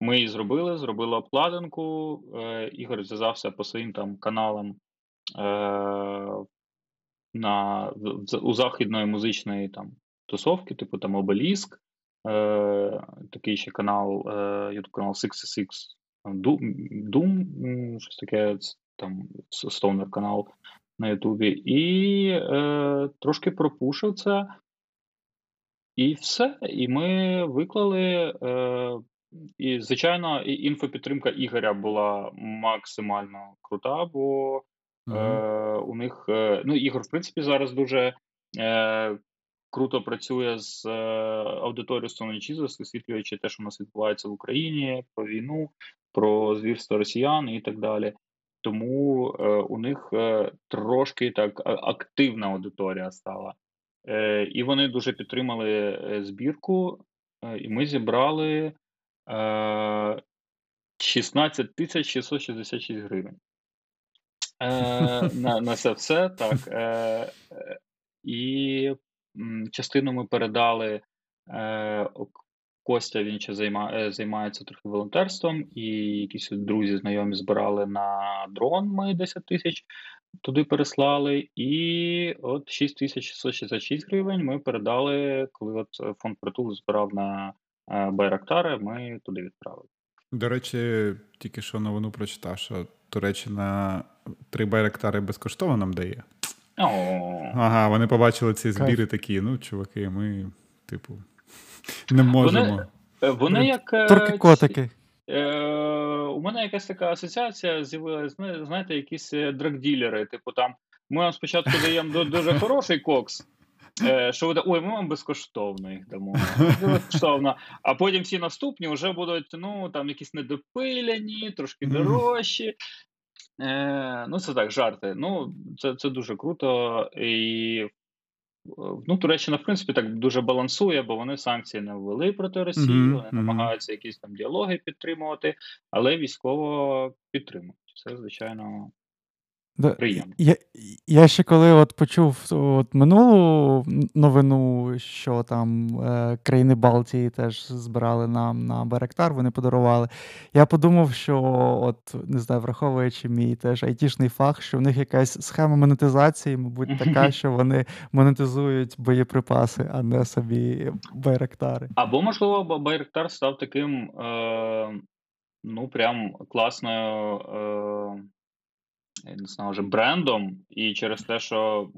Ми її зробили, зробили обкладинку. Е, Ігор зв'язався по своїм там каналам е, на, у західної музичної там тусовки, типу там Обеліск, е, такий ще канал, е, канал 66 Doom, щось таке, там Stoner канал на Ютубі. І е, трошки пропушив це. І все. І ми виклали. Е, і, звичайно, і інфопідтримка Ігоря була максимально крута, бо е, у них. Е, ну, Ігор, в принципі, зараз дуже е, круто працює з е, аудиторією Stone Jesus, висвітлюючи те, що у нас відбувається в Україні, про війну, про звірство росіян і так далі. Тому е, у них е, трошки так активна аудиторія стала. Е, і вони дуже підтримали е, збірку, е, і ми зібрали е, 16 тисяч 666 гривень. Е, (laughs) на, на це все так. Е, е, і частину ми передали. Е, Костя він ще займа, е, займається трохи волонтерством, і якісь друзі знайомі збирали на дрон. Ми 10 тисяч туди переслали. І от 6666 гривень ми передали, коли от е, фонд притул збирав на е, Байрактари, ми туди відправили. До речі, тільки що новину прочитав, що Туреччина три байрактари безкоштовно нам дає. О, Ага, вони побачили ці збіри такі, ну, чуваки, ми, типу, не можемо. Е, Вони як е, Турки-котики. Е, у мене якась така асоціація з'явилася, знаєте, якісь драгділери. Типу, там ми вам спочатку даємо дуже хороший кокс. Е, що ви ой, ми вам безкоштовно їх дамо. Безкоштовно. А потім всі наступні вже будуть ну, там якісь недопиляні, трошки дорожчі. Е, ну, це так, жарти. Ну, це, це дуже круто. І е, ну, Туреччина, в принципі, так дуже балансує, бо вони санкції не ввели проти Росії, Мгм, вони намагаються якісь там діалоги підтримувати, але військово підтримують. Це, звичайно, приємно. Я, я ще коли от почув от минулу новину, що там е, країни Балтії теж збирали нам на Беректар, вони подарували. Я подумав, що от не знаю, враховуючи мій теж айтішний фах, що в них якась схема монетизації, мабуть, така, що вони монетизують боєприпаси, а не собі Байрактари. Або, можливо, Ба- Байрактар став таким, е, ну, прям класною. Е, я не знаю, вже брендом, і через те, що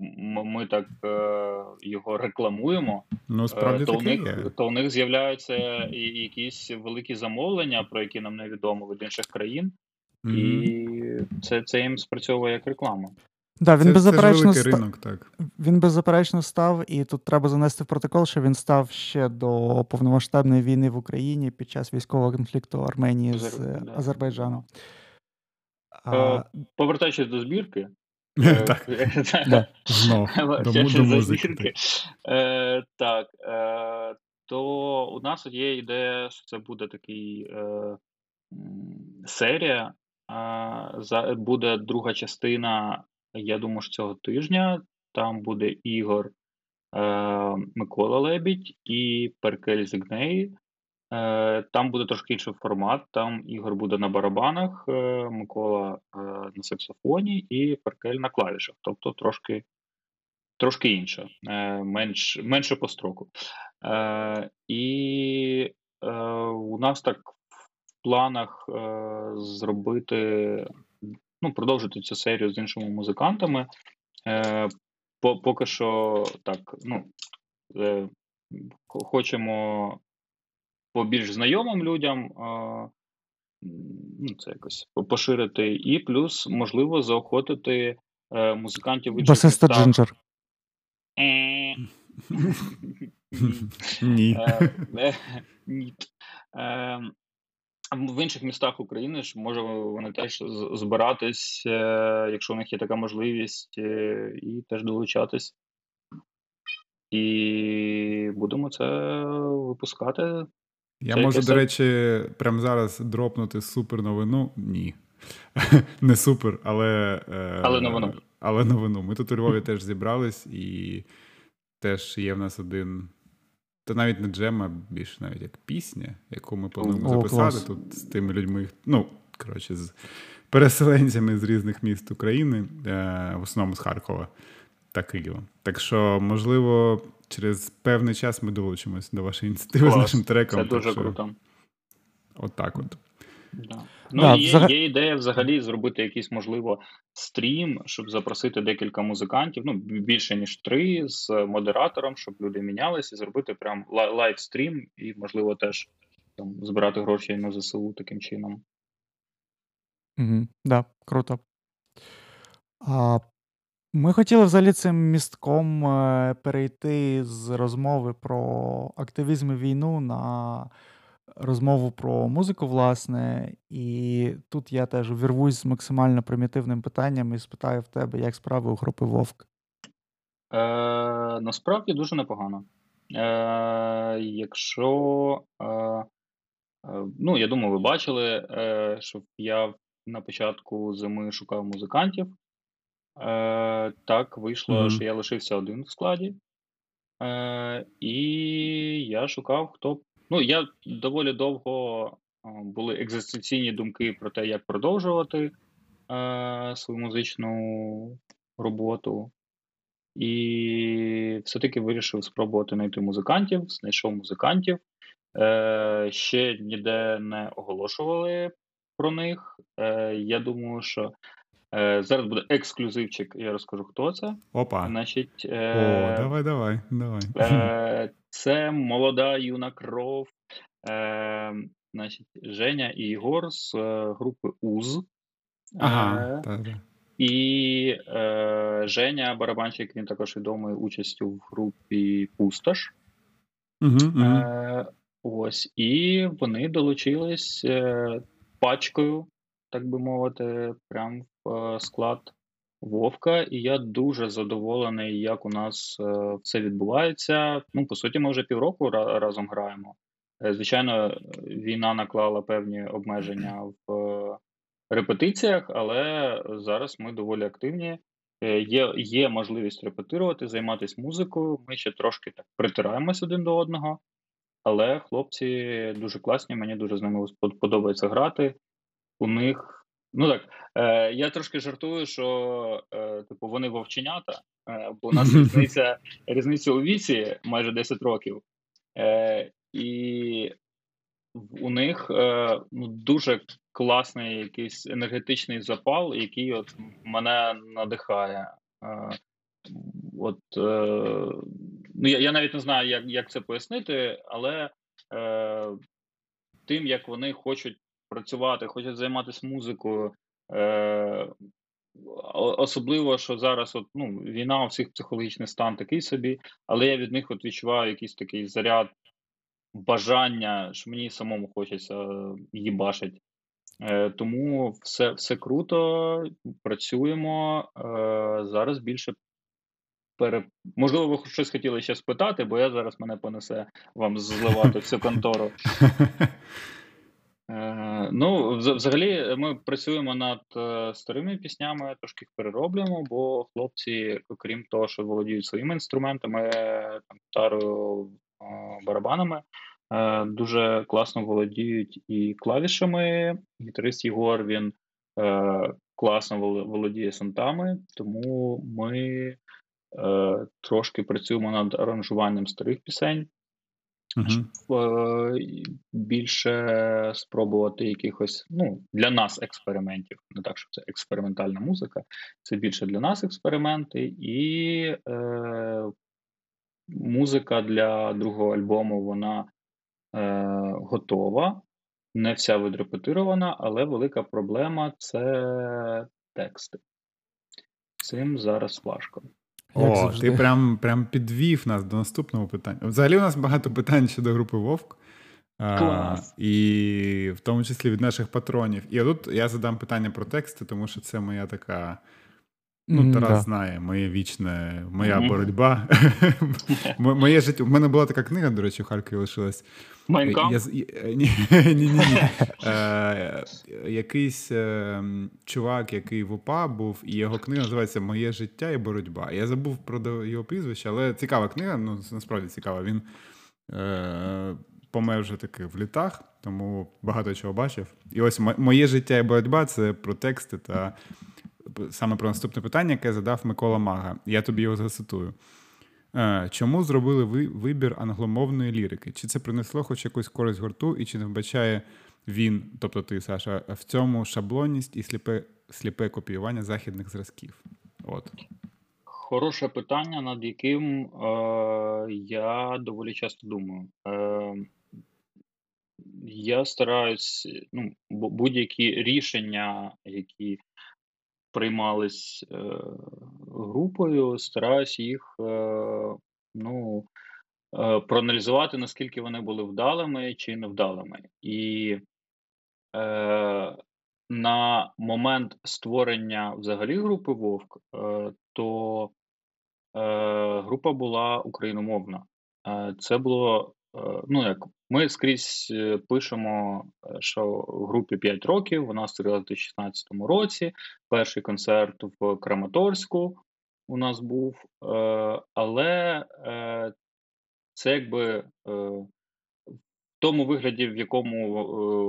ми так е, його рекламуємо, Ну, Е, справді то у них є. то у них з'являються і якісь великі замовлення, про які нам невідомо від інших країн, Мгм. і це, це їм спрацьовує як реклама. Да, він Це, це ж беззаперечно великий ринок, так. Він беззаперечно став, і тут треба занести в протокол, що він став ще до повномасштабної війни в Україні під час військового конфлікту Арменії з е, да. Азербайджаном. Е, А, Повертаючись до збірки, (laughs) е, Так, (laughs) (laughs) До, музики. Так, то у нас є ідея, що це буде такий е, серія. Буде друга частина, я думаю, що цього тижня. Там буде Ігор Микола Лебідь і Перкель Зігней. Е, Там буде трошки інший формат. Там Ігор буде на барабанах, е, Микола е, на саксофоні і Перкель на клавішах. Тобто трошки, трошки інше, менш, менше по строку. І у нас так в планах зробити, ну, продовжити цю серію з іншими музикантами. Поки що так, ну, хочемо по більш знайомим людям е, ну, це якось поширити, і плюс, можливо, заохотити е, музикантів інших Басиста Джинджер. Е, Ні. Ні. В інших містах України ж може вони теж збиратись, якщо у них є така можливість, і теж долучатись. І будемо це випускати. Я це можу, до речі, прямо зараз дропнути супер новину. Ні. (laughs) Не супер, але е, але новину. Але новину. Ми тут у Львові теж зібрались, і теж є в нас один. Та навіть не джем, а більше навіть як пісня, яку ми плануємо О, записати клас. тут з тими людьми. Ну, коротше, з переселенцями з різних міст України, е, в основному з Харкова та Києва. Так що, можливо, через певний час ми долучимось до вашої ініціативи Клас. з нашим треком. Це дуже що... круто. От так от. Да. Ну, да, є, взаг... є ідея взагалі зробити якийсь, можливо, стрім, щоб запросити декілька музикантів, ну, більше, ніж три, з модератором, щоб люди мінялися, і зробити прям live stream і, можливо, теж там, збирати гроші на ЗСУ таким чином. Угу, Да, круто. А ми хотіли взагалі цим містком е, перейти з розмови про активізм і війну на розмову про музику, власне. І тут я теж увірвусь з максимально примітивним питанням і спитаю в тебе, як справи у групи Вовк. Е, Насправді дуже непогано. Е, Якщо, е, е, ну, я думаю, ви бачили, е, що я на початку зими шукав музикантів. Е, Так, вийшло, mm-hmm. що я лишився один в складі. Е, І я шукав, хто. Ну, я доволі довго були екзистенційні думки про те, як продовжувати е, свою музичну роботу. І все-таки вирішив спробувати знайти музикантів, знайшов музикантів. Е, Ще ніде не оголошували про них. Е, Я думаю, що Е, Зараз буде ексклюзивчик, я розкажу, хто це. Опа. Значить, е, О, давай, давай. давай. Е, (laughs) Це молода юна кров. Е, Значить, Женя і Ігор з е, групи УЗ. Ага, так, так. І е, Женя, барабанщик, він також відомий участю в групі Пустош. Угу, угу. Е, Ось, і вони долучились е, пачкою, так би мовити, прям Е, склад Вовка, і я дуже задоволений, як у нас е, все відбувається. Ну, по суті, ми вже півроку разом граємо. Е, звичайно, війна наклала певні обмеження в репетиціях, але зараз ми доволі активні. Є є можливість репетирувати, займатися музикою. Ми ще трошки так притираємось один до одного, але хлопці дуже класні, мені дуже з ними подобається грати. У них Ну так, е, я трошки жартую, що е, типу вони вовченята, е, бо у нас (laughs) різниця різниця у віці майже 10 років, е, і у них е, ну, дуже класний якийсь енергетичний запал, який от мене надихає. Е, от, ну, Я я навіть не знаю, як як це пояснити, але тим, як вони хочуть працювати, хочуть займатися музикою. Е, Особливо, що зараз от, ну, війна у всіх психологічний стан такий собі, але я від них от відчуваю якийсь такий заряд бажання, що мені самому хочеться їбашить. Е, Тому все все круто, працюємо. Е, Зараз більше пере... Можливо, ви щось хотіли ще спитати, бо я зараз мене понесе вам зливати всю контору. (laughs) Е, ну, взагалі, ми працюємо над е, старими піснями, трошки їх перероблюємо, бо хлопці, окрім того, що володіють своїми інструментами, там, гітарою, барабанами, е, дуже класно володіють і клавішами. Гітарист Єгор він класно володіє сантами, тому ми трошки працюємо над аранжуванням старих пісень. Е, більше спробувати якихось ну, для нас експериментів. Не так, що це експериментальна музика, це більше для нас експерименти, і е, музика для другого альбому вона е, готова, не вся відрепетирована, але велика проблема це тексти. Цим зараз важко. О, завжди. ти прям прям підвів нас до наступного питання. Взагалі, у нас багато питань щодо групи Вовк. Клас. А, І в тому числі від наших патронів. І тут я задам питання про тексти, тому що це моя така. Ну, Тарас да. знає, моє вічне, моя mm-hmm. боротьба. (laughs) Моє життя. У мене була така книга, до речі, у Харкові лишилась. Майнкам? (laughs) Ні, ні, ні. Е, якийсь е, чувак, який в УПА був, і його книга називається Моє життя і боротьба. Я забув про його прізвище, але цікава книга, ну насправді цікава. Він е, помер вже таки в літах, тому багато чого бачив. І ось моє життя і боротьба це про тексти та саме про наступне питання, яке задав Микола Мага. Я тобі його зацитую. Е, чому зробили ви вибір англомовної лірики? Чи це принесло хоч якусь користь гурту, і чи не вбачає він, тобто ти, Саша, в цьому шаблонність і сліпе сліпе копіювання західних зразків? От. Хороше питання, над яким е, я доволі часто думаю. Е, Я стараюсь, ну, будь-які рішення, які приймались е, групою, стараюсь їх е, ну, е, проаналізувати, наскільки вони були вдалими чи невдалими. І на момент створення взагалі групи Вовк, то група була україномовна. Це було ну як ми скрізь е, пишемо, е, що в групі 5 років вона створила в 2016 році. Перший концерт в Краматорську у нас був, але це якби в тому вигляді, в якому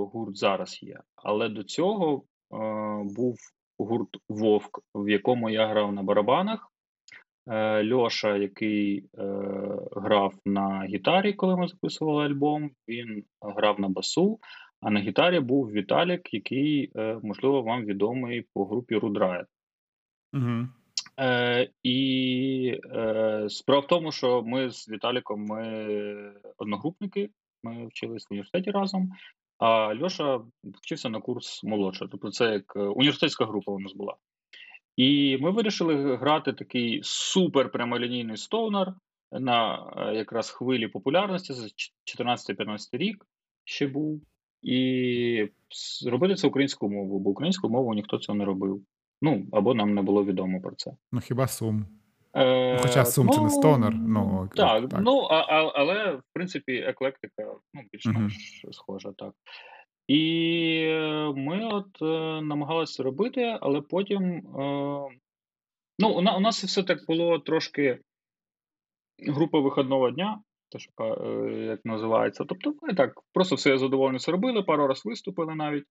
гурт зараз є. Але до цього був гурт Вовк, в якому я грав на барабанах. Е, Льоша, який е, грав на гітарі, коли ми записували альбом, він грав на басу. А на гітарі був Віталік, який, е, можливо, вам відомий по групі Рудрайт. Угу. Е, І е, справа в тому, що ми з Віталіком ми одногрупники, ми вчились в університеті разом, а Льоша вчився на курс молодше. Тобто, це як е, університетська група у нас була. І ми вирішили грати такий супер прямолінійний стоунер на е, якраз хвилі популярності за 14-15 рік ще був. І робити це українською мовою, бо українською мовою ніхто цього не робив. Ну, або нам не було відомо про це. Ну, хіба сум? Е, ну, Хоча сум ну, це не стонер. Ну, так, так. ну а, а, але в принципі еклектика ну, більш-менш uh-huh. схожа, так. І ми от е, намагалися робити, але потім. Е, ну, у, нас все так було трошки група виходного дня, те, що е, як називається. Тобто, ми так просто все задоволено це робили, пару раз виступили навіть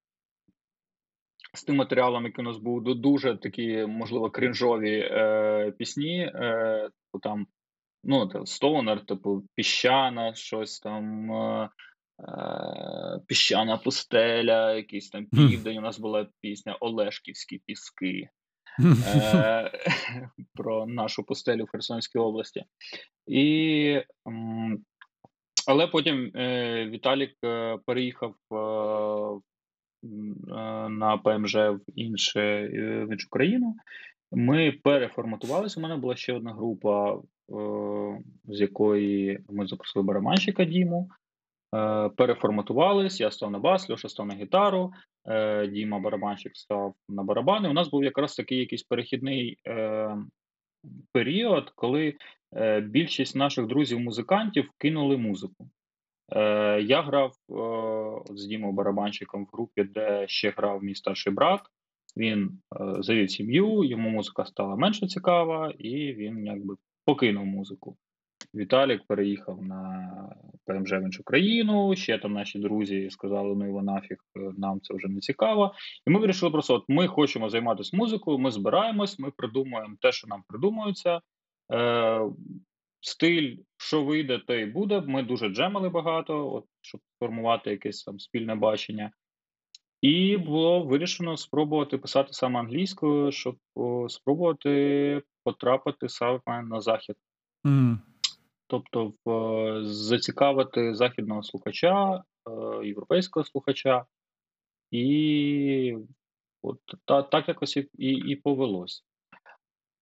з тим матеріалом, який у нас був дуже такі, можливо, крінжові е, пісні. Е, там, ну, Стоунер, типу, піщана, щось там. Е, Е, піщана пустеля, якийсь там південь. У нас була пісня Олешківські піски е, (laughs) про нашу пустелю в Херсонській області. І, Але потім е, Віталік переїхав на ПМЖ в інше, в іншу країну. Ми переформатувалися. У мене була ще одна група, з якої ми запросили барабанщика Діму. Е, переформатувались, я став на бас, Льоша став на гітару, е, Діма барабанщик став на барабани. У нас був якраз такий якийсь перехідний е, період, коли більшість наших друзів-музикантів кинули музику. Я грав з Дімою барабанщиком в групі, де ще грав мій старший брат. Він завів сім'ю, йому музика стала менше цікава, і він якби покинув музику. Віталік переїхав на ПМЖ в іншу країну. Ще там наші друзі сказали: ну його нафіг, е, нам це вже не цікаво. І ми вирішили просто: от ми хочемо займатися музикою, ми збираємось, ми придумуємо те, що нам придумується. Е, стиль, що вийде, то і буде. Ми дуже джемали багато, от, щоб формувати якесь там спільне бачення. І було вирішено спробувати писати саме англійською, щоб о, спробувати потрапити саме на захід. Mm. Тобто, в, зацікавити західного слухача, е, європейського слухача, і от та, так якось і, і, і повелось.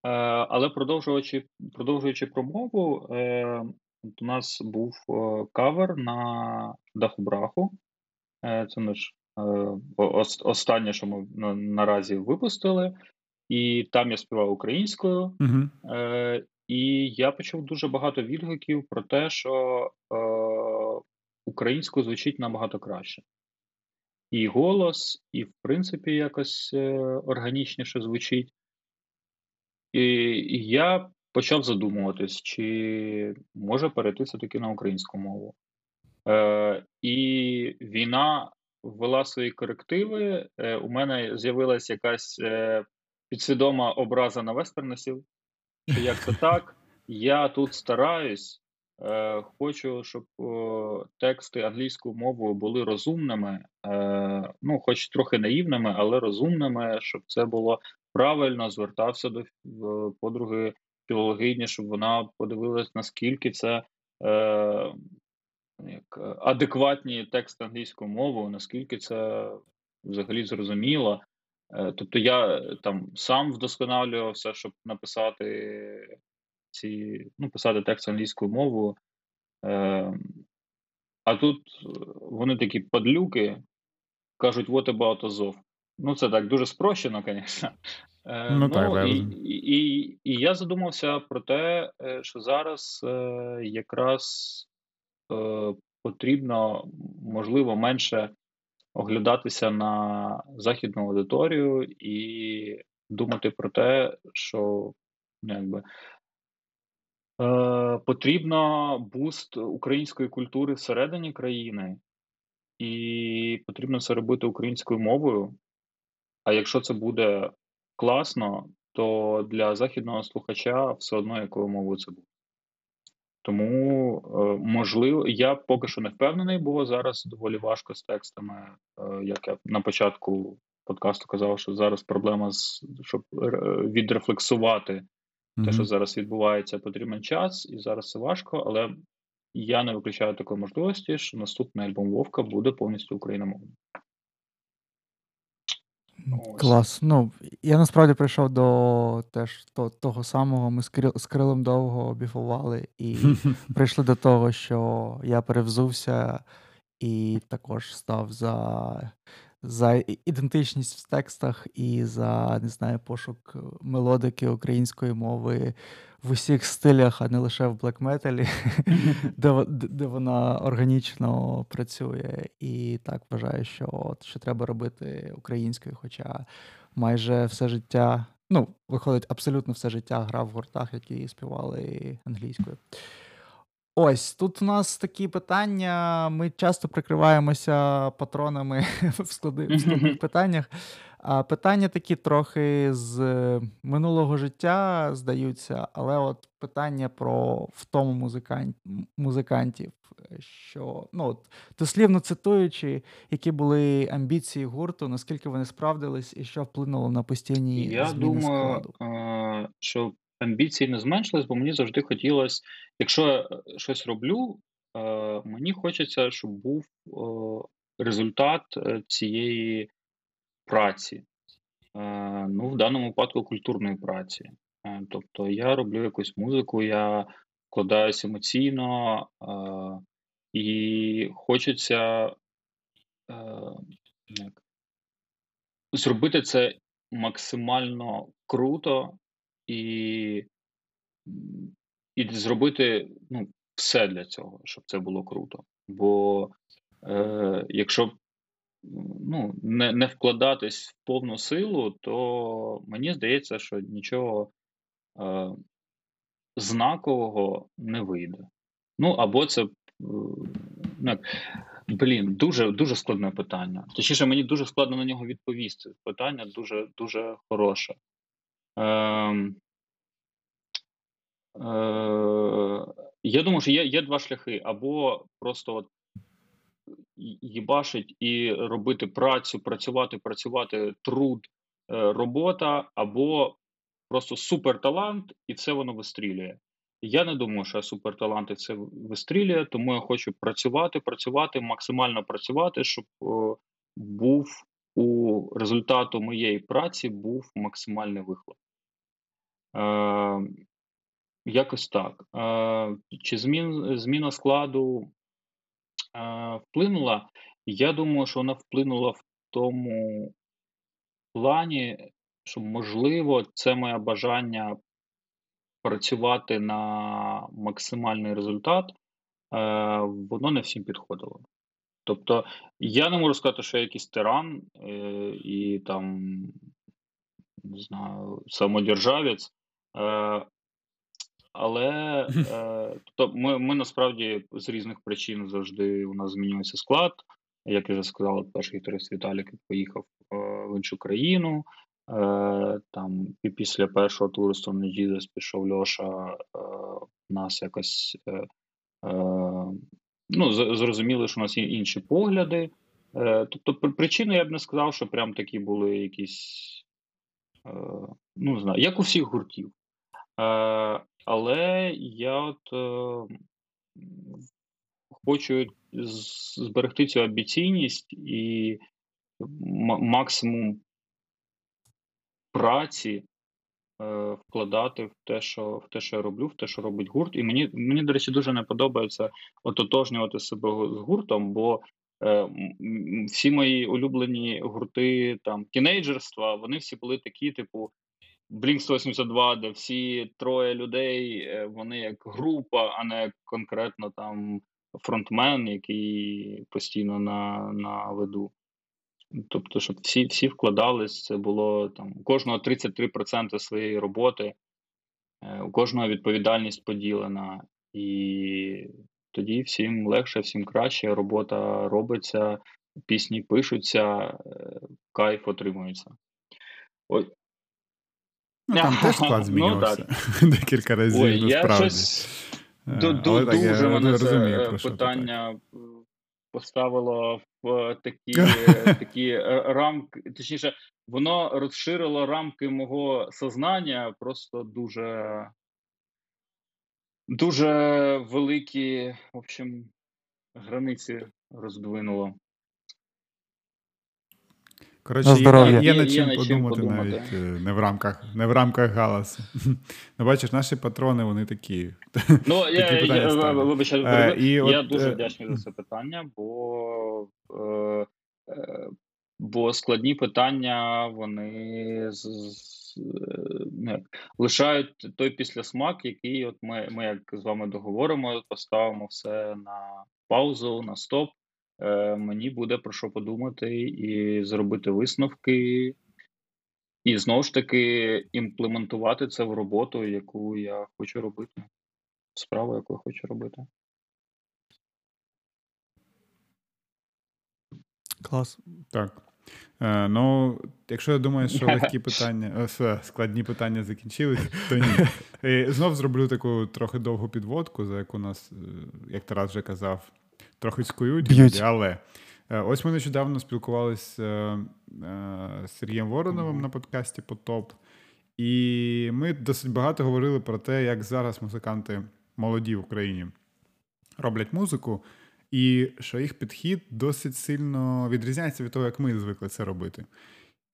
Е, але продовжуючи продовжуючи промову, е, у нас був е, кавер на даху браху. Це наш останнє, що ми наразі випустили, і там я співав українською. uh І я почув дуже багато відгуків про те, що українською звучить набагато краще. І голос, і, в принципі, якось органічніше звучить. І я почав задумуватись, чи може перейти все-таки на українську мову. Е, І війна ввела свої корективи. Е, У мене з'явилася якась е, підсвідома образа на вестернесів, що як то так, я тут стараюсь, е, хочу, щоб о, тексти англійською мовою були розумними, е, ну, хоч трохи наївними, але розумними, щоб це було правильно звертався до подруги філологині, щоб вона подивилась, наскільки це е, як, адекватні тексти англійською мовою, наскільки це взагалі зрозуміло. Е, тобто я там сам вдосконалювався, щоб написати ці, ну, писати текст англійською мовою. Е, а тут вони такі падлюки кажуть, what about Azov? Ну, це так дуже спрощено, звісно. Е, ну, ну і, і, і я задумався про те, е, що зараз е, якраз потрібно, можливо, менше оглядатися на західну аудиторію і думати про те, що ну, якби. Потрібно буст української культури всередині країни, і потрібно це робити українською мовою. А якщо це буде класно, то для західного слухача все одно якою мовою це буде. Тому, е, можливо, я поки що не впевнений, бо зараз доволі важко з текстами. Е, як я на початку подкасту казав, що зараз проблема з щоб е, відрефлексувати mm-hmm. те, що зараз відбувається, потрібен час, і зараз це важко, але я не виключаю такої можливості, що наступний альбом Вовка буде повністю україномовним. Клас. Ну, я насправді прийшов до теж то, того самого. Ми з, Кирил, з Крилом довго біфували, і (laughs) прийшли до того, що я перевзувся і також став за за ідентичність в текстах і за не знаю, пошук мелодики української мови в усіх стилях, а не лише в блек-металі, (laughs) де, де вона органічно працює. І так вважаю, що от, що треба робити українською, хоча майже все життя, ну, виходить, абсолютно все життя грав в гуртах, які співали англійською. Ось тут у нас такі питання. Ми часто прикриваємося патронами (laughs) в складних питаннях. А Питання такі трохи з минулого життя здаються, але от питання про втому музикант, музикантів, що ну от дослівно цитуючи, які були амбіції гурту, наскільки вони справдились, і що вплинуло на постійні Я зміни думаю, складу? що амбіції не зменшились, бо мені завжди хотілося, якщо я щось роблю, мені хочеться, щоб був результат е, цієї праці, ну, в даному випадку культурної праці. Е, тобто я роблю якусь музику, я вкладаюсь емоційно, і хочеться е, як, зробити це максимально круто і і зробити ну, все для цього, щоб це було круто. Бо е, якщо ну, не не вкладатись в повну силу, то мені здається, що нічого е, знакового не вийде. Ну, або це. Ну, Блін, дуже дуже складне питання. Точніше, мені дуже складно на нього відповісти. Питання дуже дуже хороше. Ем, Я думаю, що є є два шляхи: або просто от їбашить і робити працю, працювати, працювати, труд, е, робота, або просто суперталант, і все воно вистрілює. Я не думаю, що я суперталант і це вистрілює, тому я хочу працювати, працювати, максимально працювати, щоб о, був у результату моєї праці був максимальний вихлоп. Е, Якось так. Е, Чи змін, зміна складу вплинула? Я думаю, що вона вплинула в тому плані, що можливо це моє бажання працювати на максимальний результат, е, воно не всім підходило. Тобто, я не можу сказати, що я якийсь тиран е, і там не знаю, самодержавець. Е, але е, тобто ми ми насправді з різних причин завжди у нас змінюється склад. Як я вже сказав, перший турист Віталік поїхав е, в іншу країну. Е, Там і після першого туру Stone Jesus пішов Льоша, е, нас якось ну, зрозуміли, що у нас є інші погляди. Тобто, причини я б не сказав, що прям такі були якісь, ну не знаю, як у всіх гуртів. Але я от е, хочу зберегти цю амбіційність і максимум праці е, вкладати в те, що в те, що я роблю, в те, що робить гурт. І мені, мені до речі, дуже не подобається ототожнювати себе з гуртом, бо е, всі мої улюблені гурти там тінейджерства, вони всі були такі, типу. Blink 182, де всі троє людей, е, вони як група, а не конкретно там фронтмен, який постійно на на виду. Тобто, щоб всі всі вкладались, це було там у кожного 33% своєї роботи, е, у кожного відповідальність поділена, і тоді всім легше, всім краще. Робота робиться, пісні пишуться, е, кайф отримується. Ну, Там теж склад змінювався ну, (laughs) декілька разів. Ой, насправді. Я щось е, Дуже мене це питання поставило в такі (laughs) такі рамки. Точніше, воно розширило рамки мого сознання просто дуже дуже великі, в общем, границі роздвинуло. Коротше, є, є, є над чим подумати, подумати навіть е, не в рамках не в рамках галасу. (laughs) Ну, бачиш, наші патрони, вони такі. Ну, (laughs) такі я я, вибачаю, е, я от, дуже е... вдячний за це питання, бо е, е, бо складні питання вони з, з, не, лишають той післясмак, який от ми, ми як з вами договоримо, поставимо все на паузу, на стоп. Е, мені буде про що подумати і зробити висновки, і знову ж таки імплементувати це в роботу, яку я хочу робити, справу, яку я хочу робити. Клас. Так. Е, Ну, якщо я думаю, що легкі (laughs) питання, все, складні питання закінчились, то ні. (laughs) І Знов зроблю таку трохи довгу підводку, за яку нас, е, як Тарас вже казав, трохи скують, Б'ють. але е, ось ми нещодавно спілкувалися е, з Сергієм Вороновим на подкасті Потоп, і ми досить багато говорили про те, як зараз музиканти молоді в Україні роблять музику, і що їх підхід досить сильно відрізняється від того, як ми звикли це робити.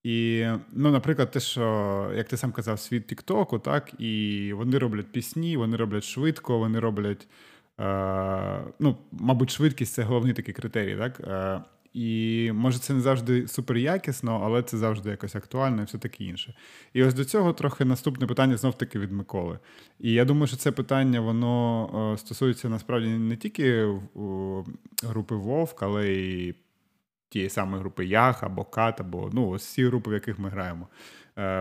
І, ну, наприклад, те, що, як ти сам казав, світ Тіктоку, так, і вони роблять пісні, вони роблять швидко, вони роблять Е, ну, мабуть, швидкість це головний такий критерій, так? Е, і може це не завжди супер якісно, але це завжди якось актуально і все таке інше. І ось до цього трохи наступне питання знов-таки від Миколи. І я думаю, що це питання воно е, стосується насправді не тільки групи Вовк, але й тієї самої групи Ях або Кат, або ну, ось всі групи, в яких ми граємо.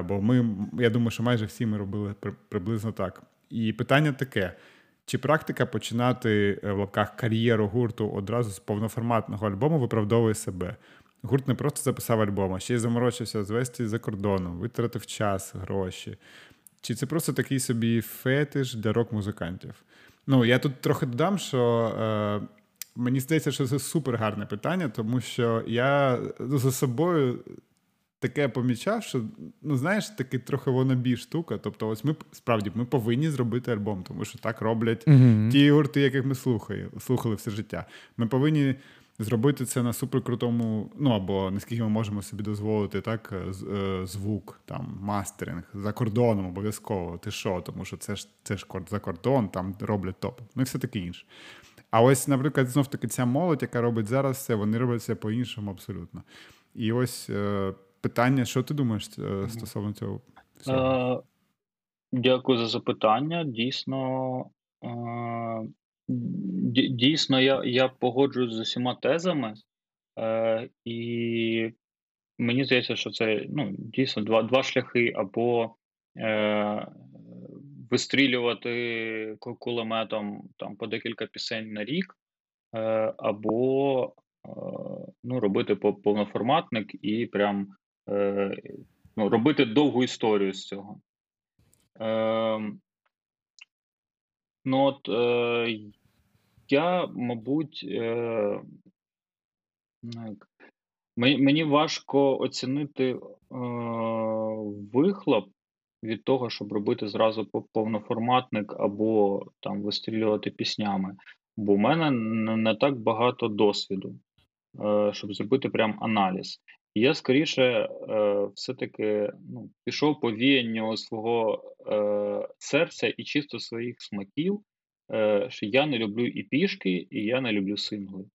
Бо ми, я думаю, що майже всі ми робили приблизно так. І питання таке: чи практика починати е, в лапках кар'єру гурту одразу з повноформатного альбому виправдовує себе? Гурт не просто записав альбом, а ще й заморочився звести за кордоном, витратив час, гроші. чи це просто такий собі фетиш для рок-музикантів? Ну, я тут трохи додам, що е, мені здається, що це супер гарне питання, тому що я за собою таке помічав, що ну знаєш, таки трохи вонобі штука. Тобто, ось ми справді ми повинні зробити альбом, тому що так роблять mm-hmm. ті гурти, яких ми слухали, слухали все життя. Ми повинні. Зробити це на суперкрутому, ну або наскільки ми можемо собі дозволити, так, е, звук, там, мастеринг за кордоном обов'язково. Ти що? Тому що це ж це ж за кордон, там роблять топ. Ну і все таке інше. А ось, наприклад, знов таки ця молодь, яка робить зараз це, вони роблять це по-іншому абсолютно. І ось е, питання: що ти думаєш е, стосовно цього? всього? Е, дякую за запитання. Дійсно, е, дійсно, я я погоджуюсь з усіма тезами, і мені здається, що це ну, дійсно два два шляхи або вистрілювати кулеметом там по декілька пісень на рік, або ну, робити повноформатник і прям Е, ну, робити довгу історію з цього. Е, Ну от е, я, мабуть, е, ну, мені важко оцінити е, вихлоп від того, щоб робити зразу повноформатник або там вистрілювати піснями. Бо в мене не так багато досвіду, е, щоб зробити прям аналіз. Я скоріше е, все-таки ну, пішов по віянню свого е, серця і чисто своїх смаків, е, що я не люблю і пішки, і я не люблю сингли.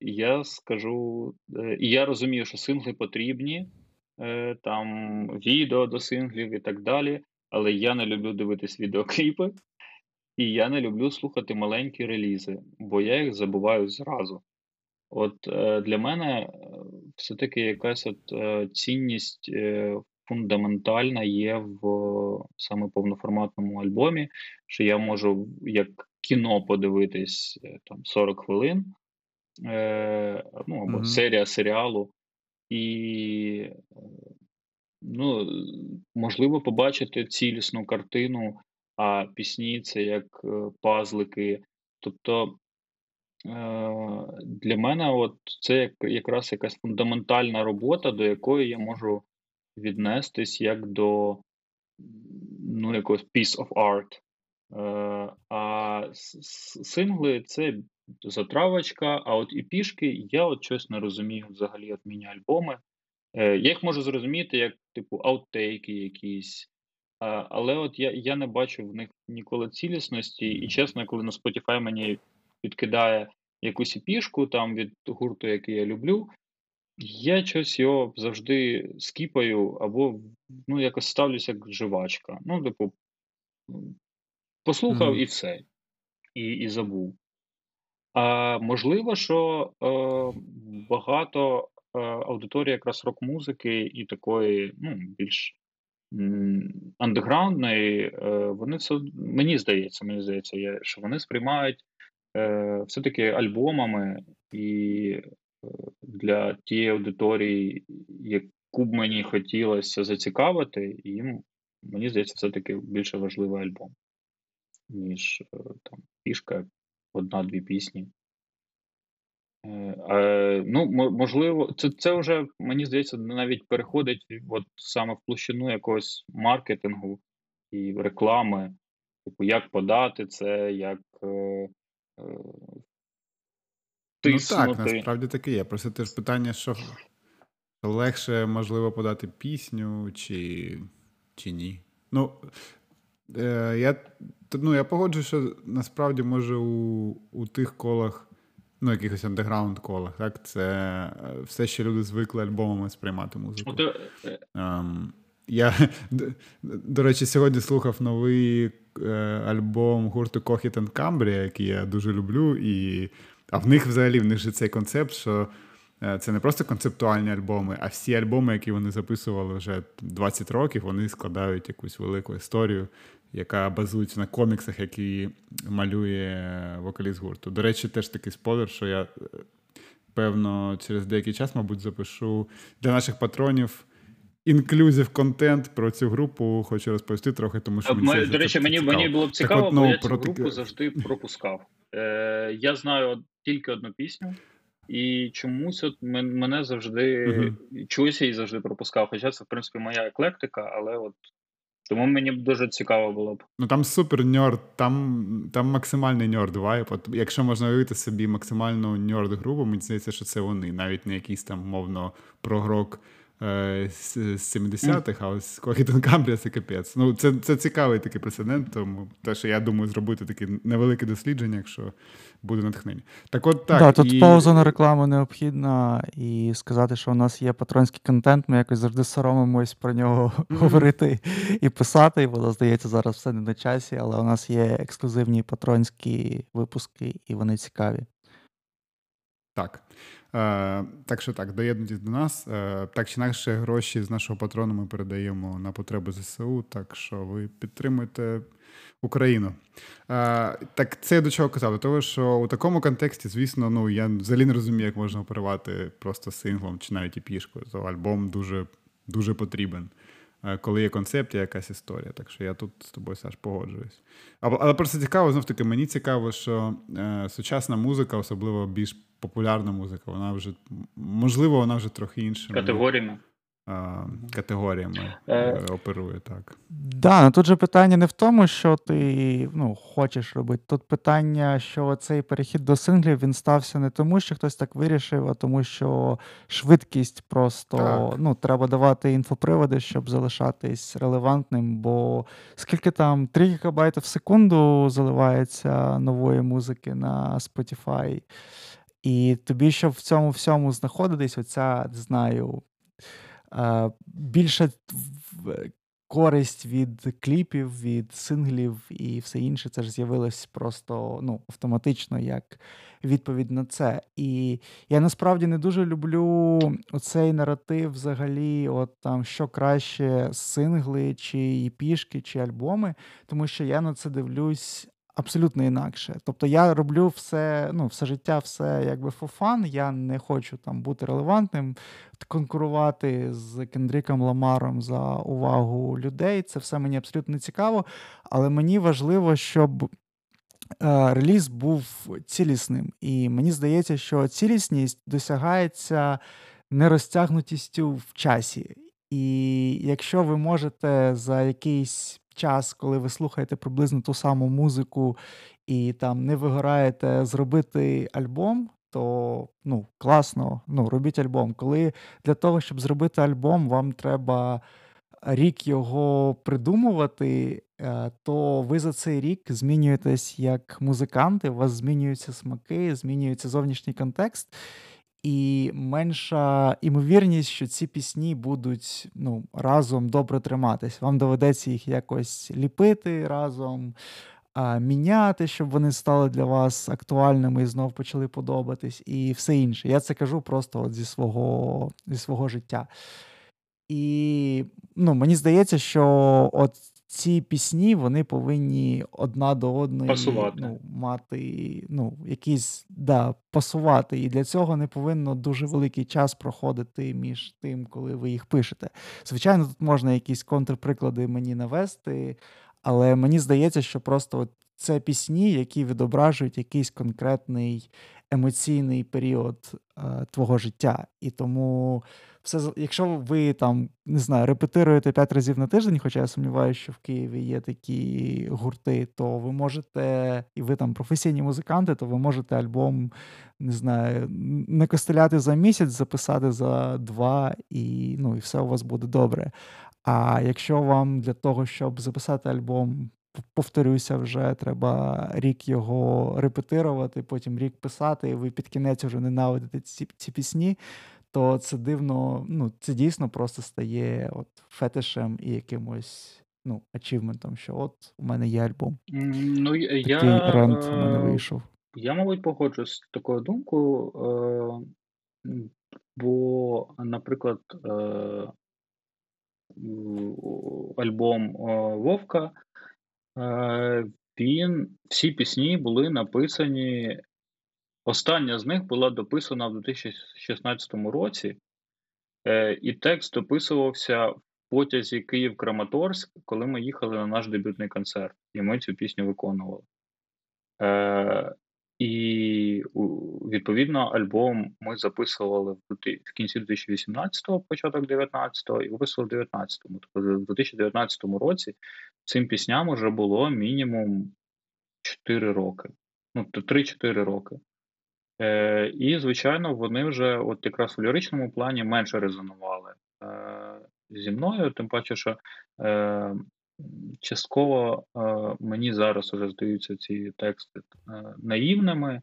Я скажу, і я розумію, що сингли потрібні, там відео до синглів і так далі. Але я не люблю дивитись відеокліпи, і я не люблю слухати маленькі релізи, бо я їх забуваю зразу. От для мене все-таки якась от е, цінність е, фундаментальна є в саме повноформатному альбомі, що я можу як кіно подивитись е, там 40 хвилин, е, ну або mm-hmm. серія серіалу, і е, ну, можливо побачити цілісну картину, а пісні це як пазлики. Тобто Е, для мене от це як, якраз якась фундаментальна робота, до якої я можу віднестись як до ну, якогось piece of art. Е, а сингли це затравочка, а от і пішки я от щось не розумію взагалі от міні-альбоми. Е, я їх можу зрозуміти як, типу, аутейки якісь. Але от я я не бачу в них ніколи цілісності, і чесно, коли на Spotify мені підкидає якусь епішку там від гурту, який я люблю, я щось його завжди скіпаю або ну, якось ставлюся як живачка. Ну, типу, послухав mm-hmm. і все, і і забув. А можливо, що е, багато е, аудиторії якраз рок-музики і такої, ну, більш андеграундної, е, вони все мені здається, мені здається, що вони сприймають все-таки альбомами, і е, для тієї аудиторії, яку б мені хотілося зацікавити, їм, мені здається, все-таки більше важливий альбом, ніж е, там пішка, одна-дві пісні. Ну, можливо, це це вже, мені здається, навіть переходить от саме в площину якогось маркетингу і реклами, типу, як подати це, як тиснути. Ну так, насправді таке є. Просто теж питання, що легше можливо подати пісню чи чи ні. Ну, е, я ну, я погоджу, що насправді може у у тих колах, ну, якихось андеграунд колах, так, це е, все, що люди звикли альбомами сприймати музику. Um, я, (laughs) до, речі, сьогодні слухав новий е, альбом гурту Cohit and Cambria, який я дуже люблю. І, А в них взагалі в них же цей концепт, що е, це не просто концептуальні альбоми, а всі альбоми, які вони записували вже 20 років, вони складають якусь велику історію, яка базується на коміксах, які малює вокаліст гурту. До речі, теж такий спойлер, що я, е, певно, через деякий час, мабуть, запишу для наших патронів інклюзив контент про цю групу хочу розповісти трохи, тому що мені Ми, до речі, мені мені було б цікаво, от, ну, бо я цю групу таки... завжди пропускав. Е, Я знаю тільки одну пісню, і чомусь от мене завжди uh-huh. чуюся і завжди пропускав. Хоча це, в принципі, моя еклектика, але от тому мені б дуже цікаво було б. Ну там супер ньорд, там там максимальний ньорд вайп. От Якщо можна уявити собі максимальну ньорд групу, мені здається, що це вони, навіть не якийсь там мовно прогрок з 70-х, а ось Кохітон Камбрія це капець. Ну, це це цікавий такий прецедент, тому те, що я думаю, зробити таке невелике дослідження, якщо буде натхнення. Так от так. Да, Тут і... пауза на рекламу необхідна, і сказати, що у нас є патронський контент, ми якось завжди соромимось про нього mm-hmm. говорити і писати. І воно здається, зараз все не на часі, але у нас є ексклюзивні патронські випуски, і вони цікаві. Так. Е, Так що так, доєднуйтесь до нас. Е, Так чи інакше, гроші з нашого патрону ми передаємо на потреби ЗСУ, так що ви підтримуєте Україну. Е, Так це до чого казав? До того, що у такому контексті, звісно, ну я взагалі не розумію, як можна оперувати просто синглом чи навіть і пішкою. То альбом дуже, дуже потрібен. Е, коли є концепт, є якась історія. Так що я тут з тобою Саш, погоджуюсь. Але просто цікаво, знов таки, мені цікаво, що е, сучасна музика, особливо більш популярна музика, вона вже можливо, вона вже трохи інша. категоріями. Категоріями е, е, оперує так. Да, ну тут же питання не в тому, що ти ну, хочеш робити. Тут питання, що цей перехід до синглів він стався не тому, що хтось так вирішив, а тому, що швидкість просто так. ну, треба давати інфоприводи, щоб залишатись релевантним. Бо скільки там 3 ГБ в секунду заливається нової музики на Spotify. І тобі, щоб в цьому всьому знаходитись, оця, не знаю, більша користь від кліпів, від синглів і все інше, це ж з'явилось просто ну, автоматично як відповідь на це. І я насправді не дуже люблю оцей наратив взагалі, от там що краще сингли, чи пішки, чи альбоми, тому що я на це дивлюсь абсолютно інакше. Тобто я роблю все, ну, все життя, все якби for fun, Я не хочу там бути релевантним, конкурувати з Кендріком Ламаром за увагу людей. Це все мені абсолютно не цікаво. Але мені важливо, щоб. Е, реліз був цілісним, і мені здається, що цілісність досягається нерозтягнутістю в часі. І якщо ви можете за якийсь час, коли ви слухаєте приблизно ту саму музику і там не вигораєте зробити альбом, то ну, класно, ну, робіть альбом. Коли для того, щоб зробити альбом, вам треба рік його придумувати, е, то ви за цей рік змінюєтесь як музиканти, у вас змінюються смаки, змінюється зовнішній контекст і менша імовірність, що ці пісні будуть ну, разом добре триматись. Вам доведеться їх якось ліпити разом, а, міняти, щоб вони стали для вас актуальними і знов почали подобатись, і все інше. Я це кажу просто от зі свого, зі свого життя. І ну, мені здається, що от ці пісні вони повинні одна до одної пасувати. ну, мати ну, якісь да, пасувати. І для цього не повинно дуже великий час проходити між тим, коли ви їх пишете. Звичайно, тут можна якісь контрприклади мені навести, але мені здається, що просто от це пісні, які відображують якийсь конкретний емоційний період е, твого життя. І тому все, якщо ви там не знаю, репетируєте п'ять разів на тиждень, хоча я сумніваюся, що в Києві є такі гурти, то ви можете, і ви там професійні музиканти, то ви можете альбом не знаю, не костеляти за місяць, записати за два, і ну, і все у вас буде добре. А якщо вам для того, щоб записати альбом, повторюся, вже треба рік його репетирувати, потім рік писати, і ви під кінець вже ненавидите ці, ці пісні то це дивно, ну, це дійсно просто стає от фетишем і якимось ну, ачівментом, що от у мене є альбом. Ну, Такий я, рент у мене вийшов. Я, мабуть, погоджуюсь з такою думкою, е, бо, наприклад, е, альбом е, Вовка, е, він всі пісні були написані Остання з них була дописана в 2016 році, Е, І текст описувався в потязі Київ-Краматорськ, коли ми їхали на наш дебютний концерт, і ми цю пісню виконували. Е, І відповідно альбом ми записували в кінці 2018-го, початок 19-го, і виписували в 19-му. Тобто в 2019 році цим пісням вже було мінімум 4 роки. Ну, 3-4 роки. Е, І, звичайно, вони вже от якраз в ліричному плані менше резонували е, зі мною, тим паче, що е, частково е, мені зараз вже здаються ці тексти е, наївними,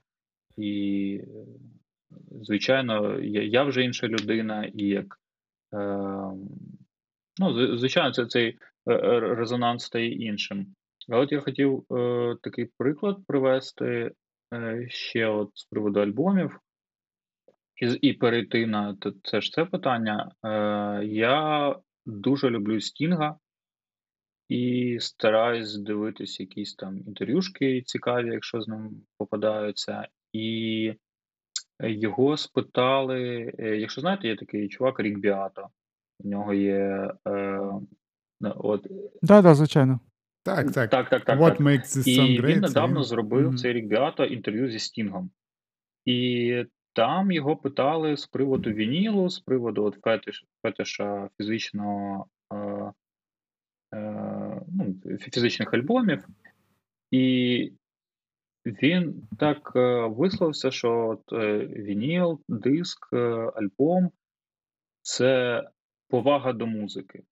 і, звичайно, я, я вже інша людина, і як е, ну, звичайно, це цей е, резонанс стає іншим. А от я хотів е, такий приклад привести ще от з приводу альбомів. І і перейти на це ж це питання. Е, Я дуже люблю Стінга і стараюсь дивитись якісь там інтерв'юшки цікаві, якщо з ним попадаються. І його спитали: е, якщо знаєте, є такий чувак Рік Біато. У нього є. Е, от... Да, да, звичайно. Так, так. Так, так, так. What так. makes this song great? він недавно зробив mm-hmm. цей рік Біато інтерв'ю зі Стінгом. І там його питали з приводу вінілу, з приводу от фетиш, фетиша фізичного е, е, ну, фізичних альбомів. І він так е, висловився, що от, е, вініл, диск, е, альбом це повага до музики.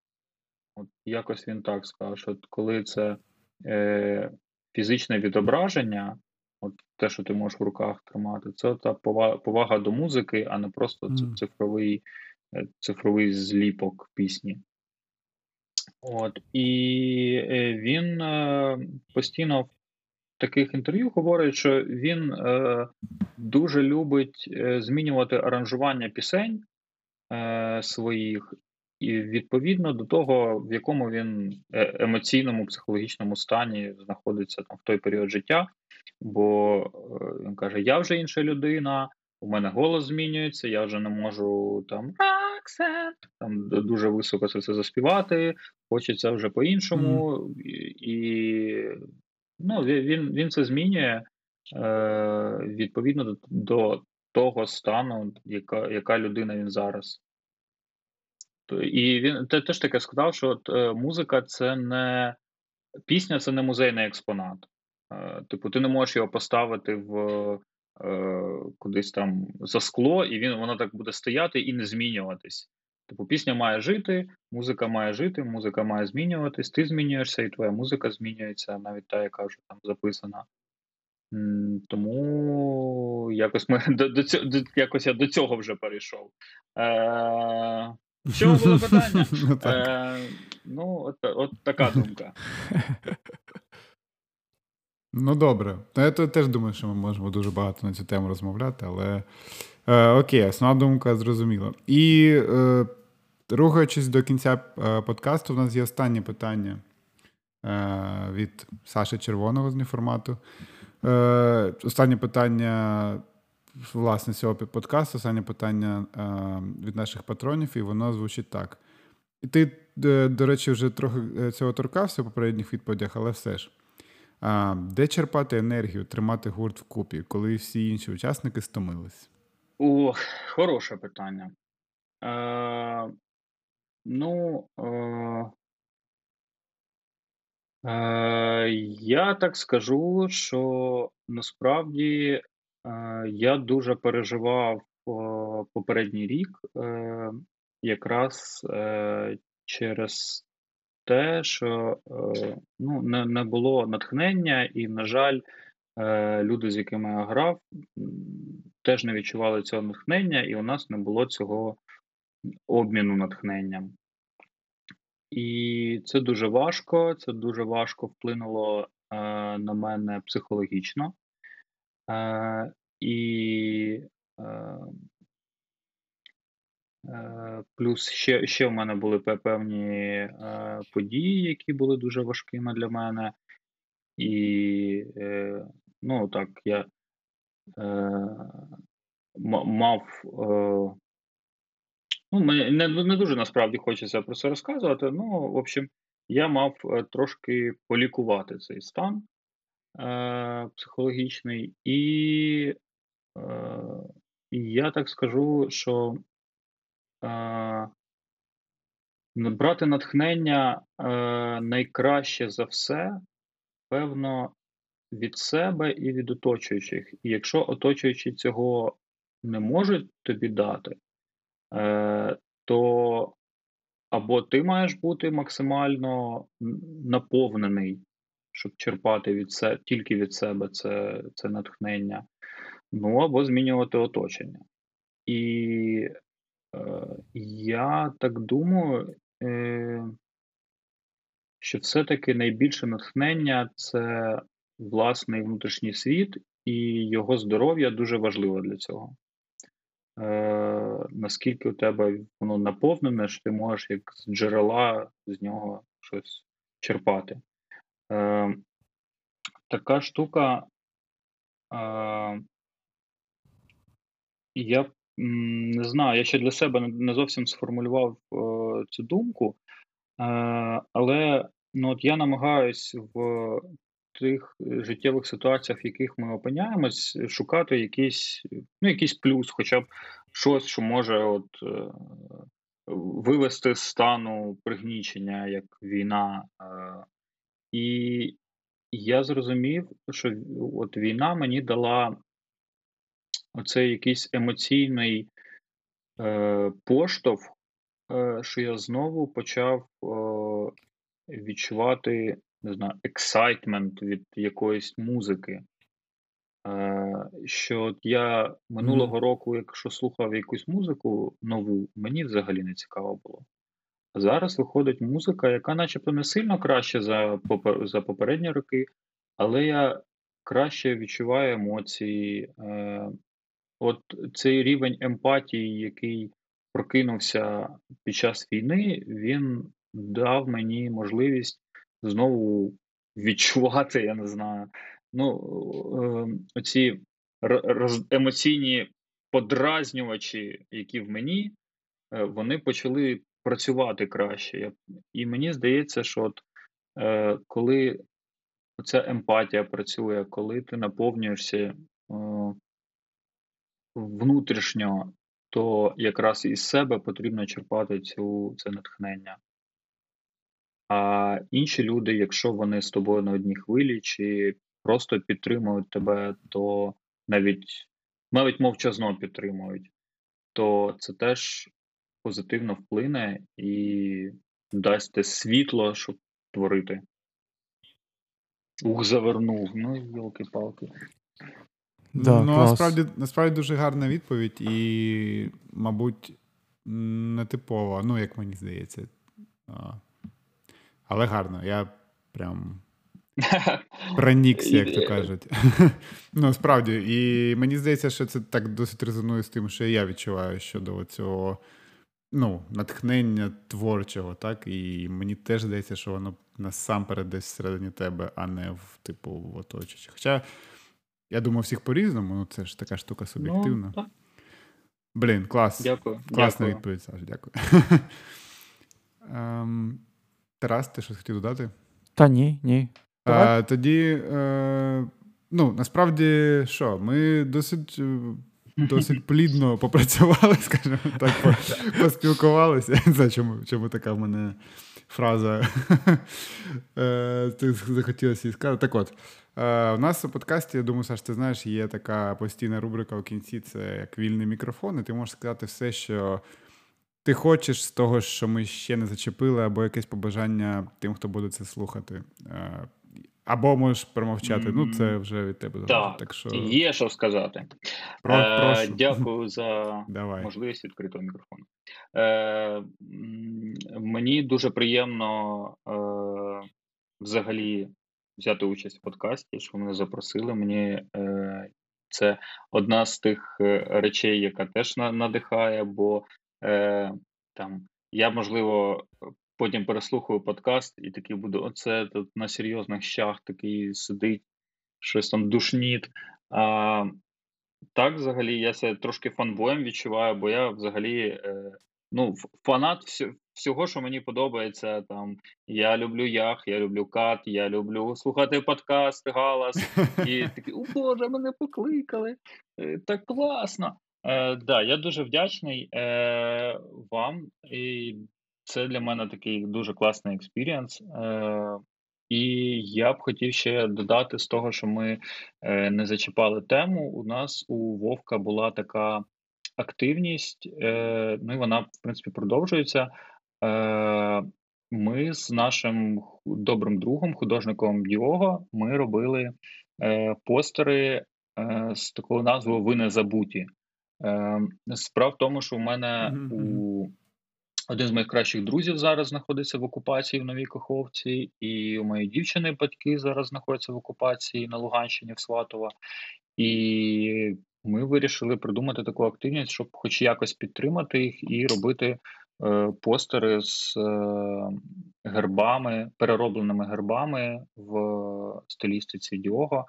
От Якось він так сказав, що коли це е, фізичне відображення, от те, що ти можеш в руках тримати, це та повага, повага до музики, а не просто mm. цифровий е, цифровий зліпок пісні. От, І е, він е, постійно в таких інтерв'ю говорить, що він е, дуже любить е, змінювати аранжування пісень е, своїх, і відповідно до того, в якому він е, емоційному, психологічному стані знаходиться там в той період життя. Бо е, він каже: Я вже інша людина, у мене голос змінюється, я вже не можу там акцент, там дуже високо це все заспівати, хочеться вже по-іншому, mm. і, і ну, він він це змінює е, відповідно до, до того стану, яка яка людина він зараз. І він теж таке сказав, що от, е, музика це не пісня, це не музейний експонат. Е, типу, ти не можеш його поставити в е, кудись там за скло, і він воно так буде стояти і не змінюватись. Типу, пісня має жити, музика має жити, музика має змінюватись, ти змінюєшся, і твоя музика змінюється, навіть та, яка вже там записана. Тому якось ми (laughs) до, до, до якось я до цього вже перейшов. Е, що було (laughs) питання? Ну, е, ну от, от така думка. Ну, добре. Я теж думаю, що ми можемо дуже багато на цю тему розмовляти, але е, окей, основна думка зрозуміла. І е, рухаючись до кінця е, подкасту, у нас є останнє питання е, від Саші Червоного з неформату. Е, Останнє питання, власне, цього підкасту, останнє питання е, від наших патронів, і воно звучить так. І ти, е, до речі, вже трохи цього торкався в попередніх відповідях, але все ж. Де черпати енергію, тримати гурт вкупі, коли всі інші учасники стомились? О, хороше питання. Е, Ну, е, е, я так скажу, що насправді е, я дуже переживав попередній рік е, якраз е, через те, що ну, не було натхнення, і, на жаль, люди, з якими я грав, теж не відчували цього натхнення, і у нас не було цього обміну натхненням. І це дуже важко, це дуже важко вплинуло на мене психологічно. Е, І е, Е, плюс ще ще в мене були певні е, події, які були дуже важкими для мене. І, е, ну, так, я мав Ну, мені не не дуже насправді хочеться про це розказувати. Ну, в общем, я мав е, трошки полікувати цей стан е, психологічний, і е, я так скажу, що е, брати натхнення найкраще за все, певно, від себе і від оточуючих. І якщо оточуючі цього не можуть тобі дати, е, то або ти маєш бути максимально наповнений, щоб черпати від себе, тільки від себе це це натхнення, ну або змінювати оточення. І е, я так думаю, е, що все-таки найбільше натхнення це власний внутрішній світ, і його здоров'я дуже важливо для цього. Е, Наскільки у тебе воно наповнене, що ти можеш як з джерела з нього щось черпати. Е, Така штука. Е, я не знаю, я ще для себе не зовсім сформулював е, цю думку, е, але ну, от я намагаюсь в тих е, життєвих ситуаціях, в яких ми опиняємось, шукати якийсь ну, якийсь плюс, хоча б щось, що може от, е, вивести з стану пригнічення, як війна. І я зрозумів, що от війна мені дала оцей якийсь емоційний е, поштовх, е, що я знову почав е, відчувати не знаю, excitement від якоїсь музики. Е, Що от я минулого року, якщо слухав якусь музику нову, мені взагалі не цікаво було. Зараз виходить музика, яка начебто не сильно краще за за попередні роки, але я краще відчуваю емоції. Е, От цей рівень емпатії, який прокинувся під час війни, він дав мені можливість знову відчувати, я не знаю. Ну, ем, оці роз, емоційні подразнювачі, які в мені, е, вони почали працювати краще. І мені здається, що от е, коли ця емпатія працює, коли ти наповнюєшся е, внутрішньо, то якраз із себе потрібно черпати цю це натхнення. А інші люди, якщо вони з тобою на одній хвилі, чи просто підтримують тебе, то навіть навіть мовчазно підтримують, то це теж позитивно вплине і дасть те світло, щоб творити. Ух, завернув. Ну, йолки-палки. Да, ну, насправді насправді дуже гарна відповідь, і, мабуть, нетипова, ну, як мені здається. Але гарно, я прям (laughs) пронікся, як то кажуть. (laughs) Ну, справді, і мені здається, що це так досить резонує з тим, що я відчуваю щодо цього ну, натхнення творчого, так? І мені теж здається, що воно насамперед десь всередині тебе, а не в типу в оточуючих. Хоча я думаю, всіх по-різному, ну це ж така штука суб'єктивна. Ну, Блін, клас. Дякую. Класна дякую. відповідь, Саш, дякую. (laughs) ем, Тарас, ти щось хотів додати? Та ні, ні. А, Тоді, е, ну, насправді, що, ми досить е, досить плідно попрацювали, (laughs) скажімо так, поспілкувалися. Це чому чому така в мене фраза (laughs) е, захотілося її сказати. Так от, е, у нас у подкасті, я думаю, Саш, ти знаєш, є така постійна рубрика в кінці це як вільний мікрофон, і ти можеш сказати все, що ти хочеш з того, що ми ще не зачепили, або якесь побажання тим, хто буде це слухати. Або можеш промовчати. Mm-hmm. Ну, це вже від тебе залежить. Так, що... Є що сказати. Про, е, Дякую за (laughs) Давай. можливість відкритого мікрофону. Е, Мені дуже приємно е, взагалі взяти участь в подкасті, що мене запросили. Мені е, це одна з тих е, речей, яка теж надихає, бо е, там я, можливо, потім переслухаю подкаст і такий буду: оце тут на серйозних щах такий сидить, щось там душніт. А, Так, взагалі, я себе трошки фанбоєм відчуваю, бо я взагалі е, ну, фанат всього, що мені подобається. Там Я люблю ях, я люблю кат, я люблю слухати подкасти, галас. І (laughs) такий, о Боже, мене покликали. Е, так класно. Е, да, Я дуже вдячний е, вам. І це для мене такий дуже класний experience. Е, і я б хотів ще додати з того, що ми е, не зачіпали тему. У нас у Вовка була така активність, е, ну і вона, в принципі, продовжується. Ми з нашим добрим другом, художником Діого, ми робили постери з такою назвою Ви не забуті. Е, Справа в тому, що у мене у один з моїх кращих друзів зараз знаходиться в окупації в Новій Каховці, і у моєї дівчини батьки зараз знаходяться в окупації на Луганщині в Сватово. І ми вирішили придумати таку активність, щоб хоч якось підтримати їх і робити е, постери з е, гербами, переробленими гербами в стилістиці Діого,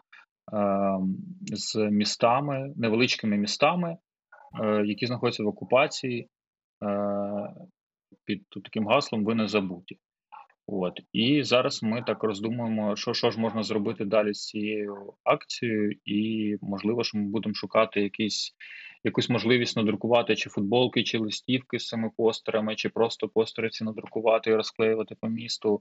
е, з містами, невеличкими містами, е, які знаходяться в окупації. Під таким гаслом ви не забуті. От і зараз ми так роздумуємо, що що ж можна зробити далі з цією акцією, і можливо, що ми будемо шукати якісь якусь можливість надрукувати чи футболки, чи листівки з цими постерами, чи просто постери ці надрукувати і розклеювати по місту.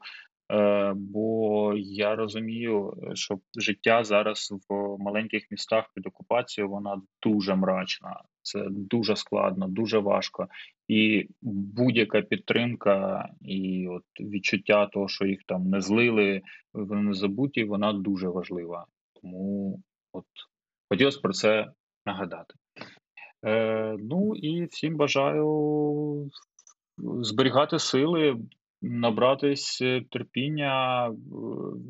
Е, Бо я розумію, що життя зараз в маленьких містах під окупацією вона дуже мрачна. Це дуже складно, дуже важко, і будь-яка підтримка і от відчуття того, що їх там не злили, вони не забуті, вона дуже важлива. Тому от хотілося про це нагадати. Е, Ну і всім бажаю зберігати сили, набратись терпіння е,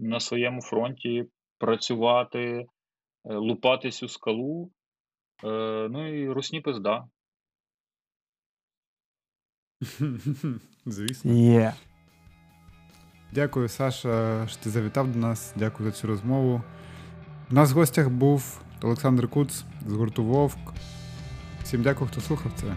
на своєму фронті, працювати, е, лупатись у скалу. Е, Ну і русні пизда. (laughs) Звісно. Yeah. Дякую, Саша, що ти завітав до нас. Дякую за цю розмову. У нас в гостях був Олександр Куц з гурту Вовк. Всім дякую, хто слухав це.